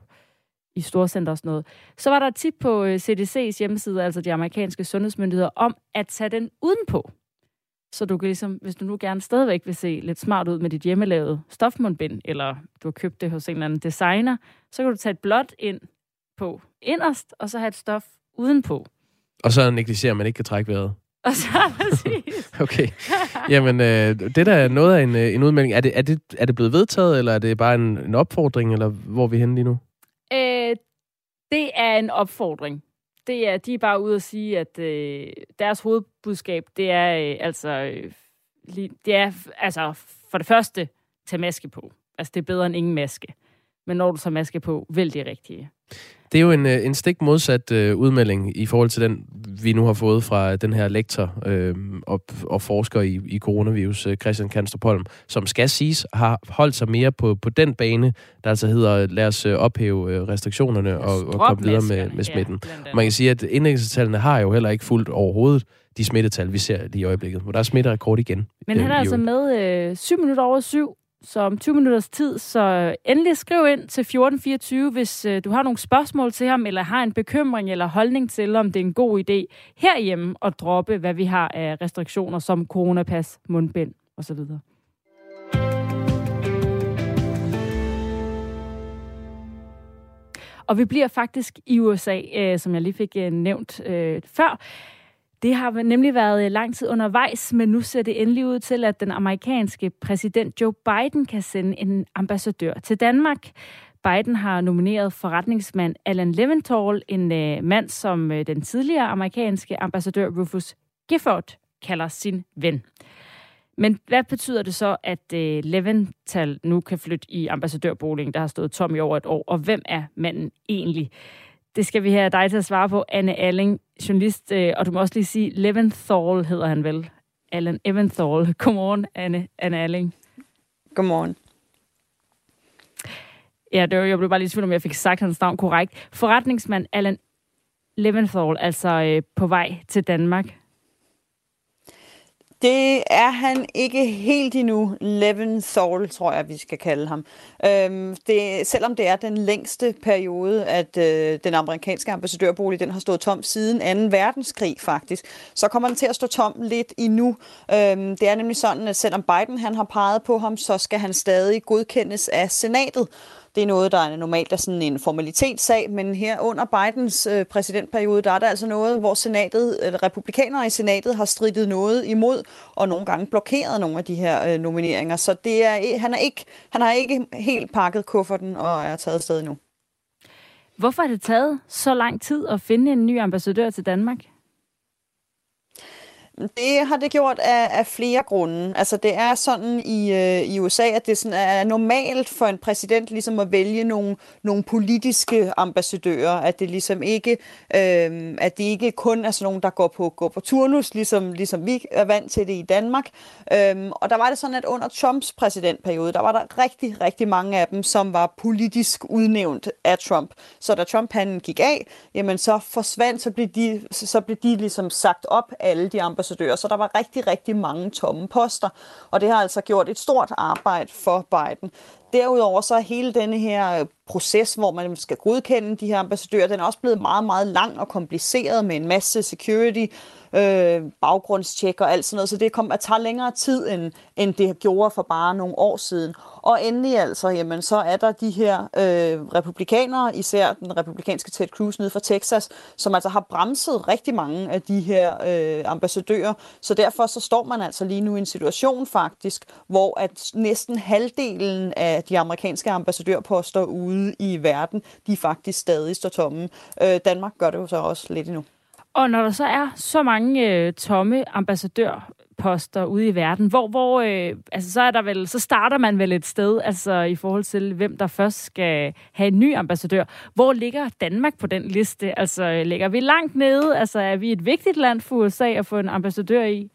i storcenter og sådan noget. Så var der et tip på øh, CDC's hjemmeside, altså de amerikanske sundhedsmyndigheder, om at tage den udenpå. Så du kan ligesom, hvis du nu gerne stadigvæk vil se lidt smart ud med dit hjemmelavede stofmundbind, eller du har købt det hos en eller anden designer, så kan du tage et blåt ind på inderst, og så have et stof udenpå. Og så negligerer, at man ikke kan trække vejret. Og så præcis. Okay. Jamen, øh, det der er noget af en, øh, en udmelding. Er det, er, det, er det blevet vedtaget, eller er det bare en, en opfordring, eller hvor er vi henne lige nu? Øh, det er en opfordring. Det er, de er bare ude at sige, at øh, deres hovedbudskab, det er øh, altså, øh, det er altså for det første, tag maske på. Altså, det er bedre end ingen maske. Men når du tager maske på, vælg det rigtige. Det er jo en, øh, en stik modsat øh, udmelding i forhold til den, vi nu har fået fra den her lektor øh, og, og forsker i, i coronavirus, øh, Christian Kanstrup Holm, som skal siges har holdt sig mere på, på den bane, der altså hedder, lad os øh, ophæve øh, restriktionerne og, og komme videre med, med smitten. Ja, Man kan sige, at indlæggelsestallene har jo heller ikke fuldt overhovedet de smittetal, vi ser lige i øjeblikket. Men der er smitterekord igen. Men han er øh, altså med øh, 7 minutter over syv, så om 20 minutters tid, så endelig skriv ind til 1424, hvis øh, du har nogle spørgsmål til ham, eller har en bekymring eller holdning til, om det er en god idé herhjemme at droppe, hvad vi har af restriktioner som coronapas, mundbind osv. Og vi bliver faktisk i USA, øh, som jeg lige fik øh, nævnt øh, før. Det har nemlig været øh, lang tid undervejs, men nu ser det endelig ud til, at den amerikanske præsident Joe Biden kan sende en ambassadør til Danmark. Biden har nomineret forretningsmand Alan Leventhal, en øh, mand, som øh, den tidligere amerikanske ambassadør Rufus Gifford kalder sin ven. Men hvad betyder det så, at øh, Leventhal nu kan flytte i ambassadørboligen, der har stået tom i over et år? Og hvem er manden egentlig? Det skal vi have dig til at svare på, Anne Alling, journalist, øh, og du må også lige sige, Leventhal hedder han vel. Alan Eventhal. Godmorgen, Anne, Anne Alling. Godmorgen. Ja, det var, jeg blev bare lige i tvivl, om jeg fik sagt hans navn korrekt. Forretningsmand Alan Leventhal, altså øh, på vej til Danmark. Det er han ikke helt endnu. Leventhal, tror jeg, vi skal kalde ham. Øhm, det, selvom det er den længste periode, at øh, den amerikanske ambassadørbolig den har stået tom siden 2. verdenskrig faktisk, så kommer den til at stå tom lidt endnu. Øhm, det er nemlig sådan, at selvom Biden han har peget på ham, så skal han stadig godkendes af senatet. Det er noget, der er normalt er sådan en formalitetssag, men her under Bidens øh, præsidentperiode, der er der altså noget, hvor senatet, eller republikanere i senatet har stridet noget imod, og nogle gange blokeret nogle af de her øh, nomineringer. Så det er, e-, han, er ikke, han har ikke helt pakket kufferten og er taget afsted nu. Hvorfor har det taget så lang tid at finde en ny ambassadør til Danmark? Det har det gjort af, af flere grunde. Altså det er sådan i, øh, i USA, at det sådan er normalt for en præsident ligesom at vælge nogle, nogle politiske ambassadører, at det ligesom ikke, øh, at det ikke kun er sådan nogen, der går på, går på turnus, ligesom, ligesom vi er vant til det i Danmark. Øh, og der var det sådan, at under Trumps præsidentperiode, der var der rigtig, rigtig mange af dem, som var politisk udnævnt af Trump. Så da Trump han gik af, jamen så forsvandt, så blev de, så blev de ligesom sagt op, alle de ambassadører ambassadører, så der var rigtig, rigtig mange tomme poster, og det har altså gjort et stort arbejde for Biden. Derudover så er hele denne her øh, proces, hvor man skal godkende de her ambassadører, den er også blevet meget, meget lang og kompliceret med en masse security, øh, baggrundstjek og alt sådan noget, så det kommer at tage længere tid, end, end det gjorde for bare nogle år siden. Og endelig altså, jamen, så er der de her øh, republikanere, især den republikanske Ted Cruz nede fra Texas, som altså har bremset rigtig mange af de her øh, ambassadører. Så derfor så står man altså lige nu i en situation faktisk, hvor at næsten halvdelen af de amerikanske ambassadørposter ude i verden, de faktisk stadig står tomme. Øh, Danmark gør det jo så også lidt endnu. Og når der så er så mange øh, tomme ambassadørposter ude i verden, hvor, hvor øh, altså, så er der vel, så starter man vel et sted, altså i forhold til, hvem der først skal have en ny ambassadør. Hvor ligger Danmark på den liste? Altså, ligger vi langt nede? Altså, er vi et vigtigt land for USA at få en ambassadør i?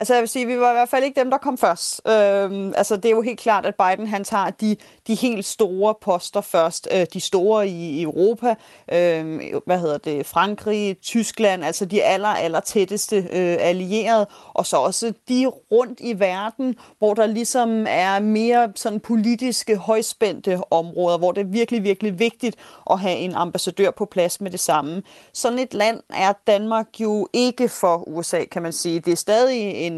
Altså jeg vil sige, vi var i hvert fald ikke dem, der kom først. Øhm, altså det er jo helt klart, at Biden han tager de, de helt store poster først. Øh, de store i, i Europa, øh, hvad hedder det, Frankrig, Tyskland, altså de aller, aller tætteste øh, allierede. Og så også de rundt i verden, hvor der ligesom er mere sådan politiske, højspændte områder, hvor det er virkelig, virkelig vigtigt at have en ambassadør på plads med det samme. Sådan et land er Danmark jo ikke for USA, kan man sige. Det er stadig en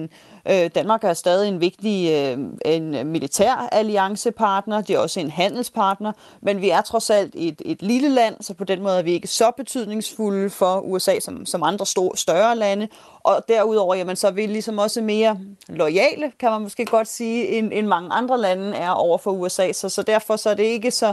Øh, Danmark er stadig en vigtig øh, en militær alliancepartner, det er også en handelspartner, men vi er trods alt et, et lille land, så på den måde er vi ikke så betydningsfulde for USA som, som andre store, større lande, og derudover, jamen, så er vi ligesom også mere lojale, kan man måske godt sige, end, end mange andre lande er over for USA. Så, så derfor så er det ikke så,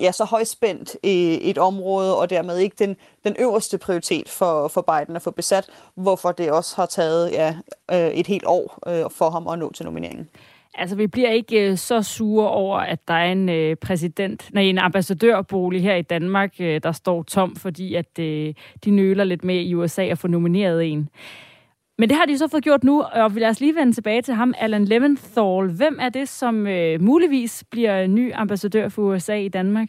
ja, så højspændt et område, og dermed ikke den, den øverste prioritet for, for Biden at få besat, hvorfor det også har taget ja, øh, et helt år øh, for ham at nå til nomineringen. Altså, vi bliver ikke øh, så sure over, at der er en øh, præsident, nej, en ambassadørbolig her i Danmark, øh, der står tom, fordi at øh, de nøler lidt med i USA at få nomineret en. Men det har de så fået gjort nu, og lad os lige vende tilbage til ham, Alan Leventhal. Hvem er det, som øh, muligvis bliver ny ambassadør for USA i Danmark?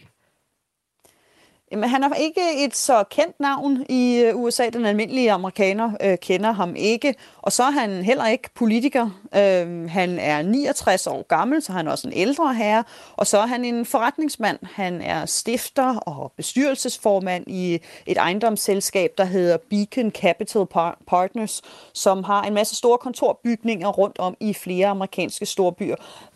Jamen, han er ikke et så kendt navn i øh, USA. Den almindelige amerikaner øh, kender ham ikke. Og så er han heller ikke politiker. Øh, han er 69 år gammel, så han er også en ældre herre. Og så er han en forretningsmand. Han er stifter og bestyrelsesformand i et ejendomsselskab, der hedder Beacon Capital Partners, som har en masse store kontorbygninger rundt om i flere amerikanske storbyer.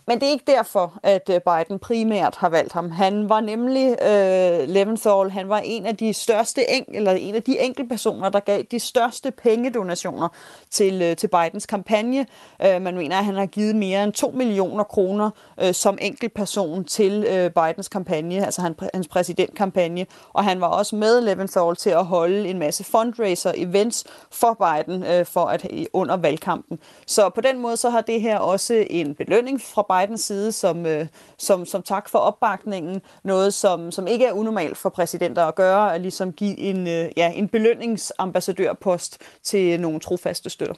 Men det er ikke derfor, at øh, Biden primært har valgt ham. Han var nemlig øh, Leventhal, han var en af de største en, eller en af de enkeltpersoner, der gav de største pengedonationer til, øh, til Bidens kampagne. Øh, man mener, at han har givet mere end 2 millioner kroner øh, som enkeltperson til øh, Bidens kampagne, altså han, hans præsidentkampagne. Og han var også med Leventhal til at holde en masse fundraiser-events for Biden øh, for at øh, under valgkampen. Så på den måde så har det her også en belønning fra Biden Bidens side som, øh, som, som tak for opbakningen. Noget, som, som ikke er unormalt for præsidenter at gøre, at ligesom give en, øh, ja, en belønningsambassadørpost til nogle trofaste støtter.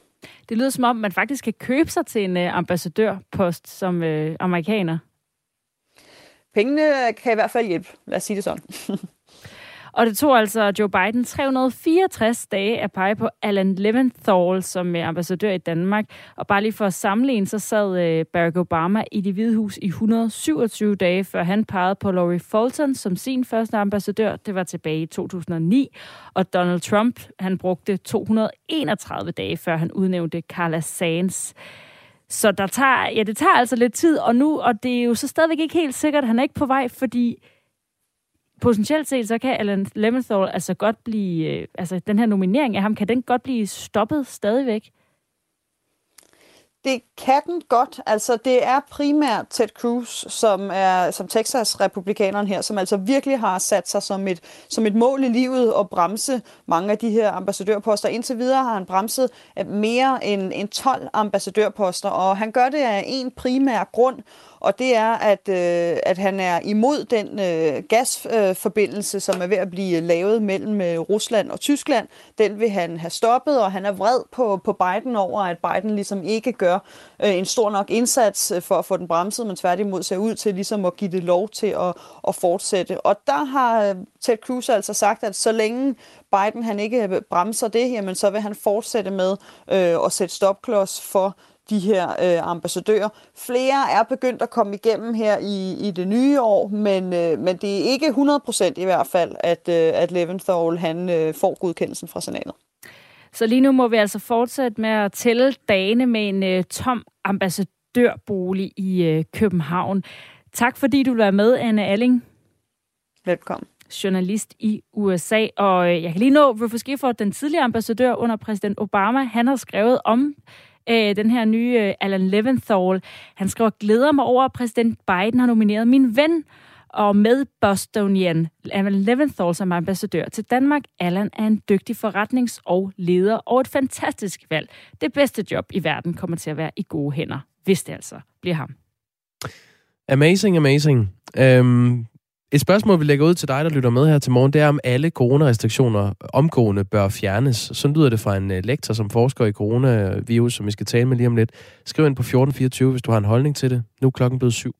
Det lyder som om, man faktisk kan købe sig til en øh, ambassadørpost som øh, amerikaner. Pengene kan i hvert fald hjælpe, lad os sige det sådan. Og det tog altså Joe Biden 364 dage at pege på Alan Leventhal som øh, ambassadør i Danmark. Og bare lige for at sammenligne, så sad øh, Barack Obama i det hvide hus i 127 dage, før han pegede på Laurie Fulton som sin første ambassadør. Det var tilbage i 2009. Og Donald Trump, han brugte 231 dage, før han udnævnte Carla Sands. Så der tager, ja, det tager altså lidt tid, og nu, og det er jo så stadigvæk ikke helt sikkert, at han er ikke på vej, fordi potentielt set, så kan Alan Leventhal altså godt blive, øh, altså den her nominering af ham, kan den godt blive stoppet stadigvæk? Det kan den godt. Altså, det er primært Ted Cruz, som er som Texas-republikaneren her, som altså virkelig har sat sig som et, som et mål i livet at bremse mange af de her ambassadørposter. Indtil videre har han bremset øh, mere end, end 12 ambassadørposter, og han gør det af en primær grund, og det er, at, øh, at han er imod den øh, gasforbindelse, øh, som er ved at blive lavet mellem øh, Rusland og Tyskland. Den vil han have stoppet, og han er vred på, på Biden over, at Biden ligesom ikke gør øh, en stor nok indsats øh, for at få den bremset, men tværtimod ser ud til ligesom at give det lov til at, at fortsætte. Og der har øh, Ted Cruz altså sagt, at så længe Biden han ikke bremser det, jamen så vil han fortsætte med øh, at sætte stopklods for de her øh, ambassadører. Flere er begyndt at komme igennem her i, i det nye år, men, øh, men det er ikke 100% i hvert fald, at, øh, at Leventhal han, øh, får godkendelsen fra senatet. Så lige nu må vi altså fortsætte med at tælle dagene med en øh, tom ambassadørbolig i øh, København. Tak fordi du var med, Anne Alling. Velkommen journalist i USA. Og øh, jeg kan lige nå, Rufus Gifford, den tidligere ambassadør under præsident Obama, han har skrevet om øh, den her nye øh, Alan Leventhal. Han skriver, glæder mig over, at præsident Biden har nomineret min ven, Og med Bostonian Alan Leventhal som ambassadør til Danmark, Alan er en dygtig forretnings- og leder og et fantastisk valg. Det bedste job i verden kommer til at være i gode hænder, hvis det altså bliver ham. Amazing, amazing. Øhm, et spørgsmål, vi lægger ud til dig, der lytter med her til morgen, det er, om alle coronarestriktioner omgående bør fjernes. Så lyder det fra en øh, lektor, som forsker i coronavirus, som vi skal tale med lige om lidt. Skriv ind på 1424, hvis du har en holdning til det. Nu er klokken blevet syv.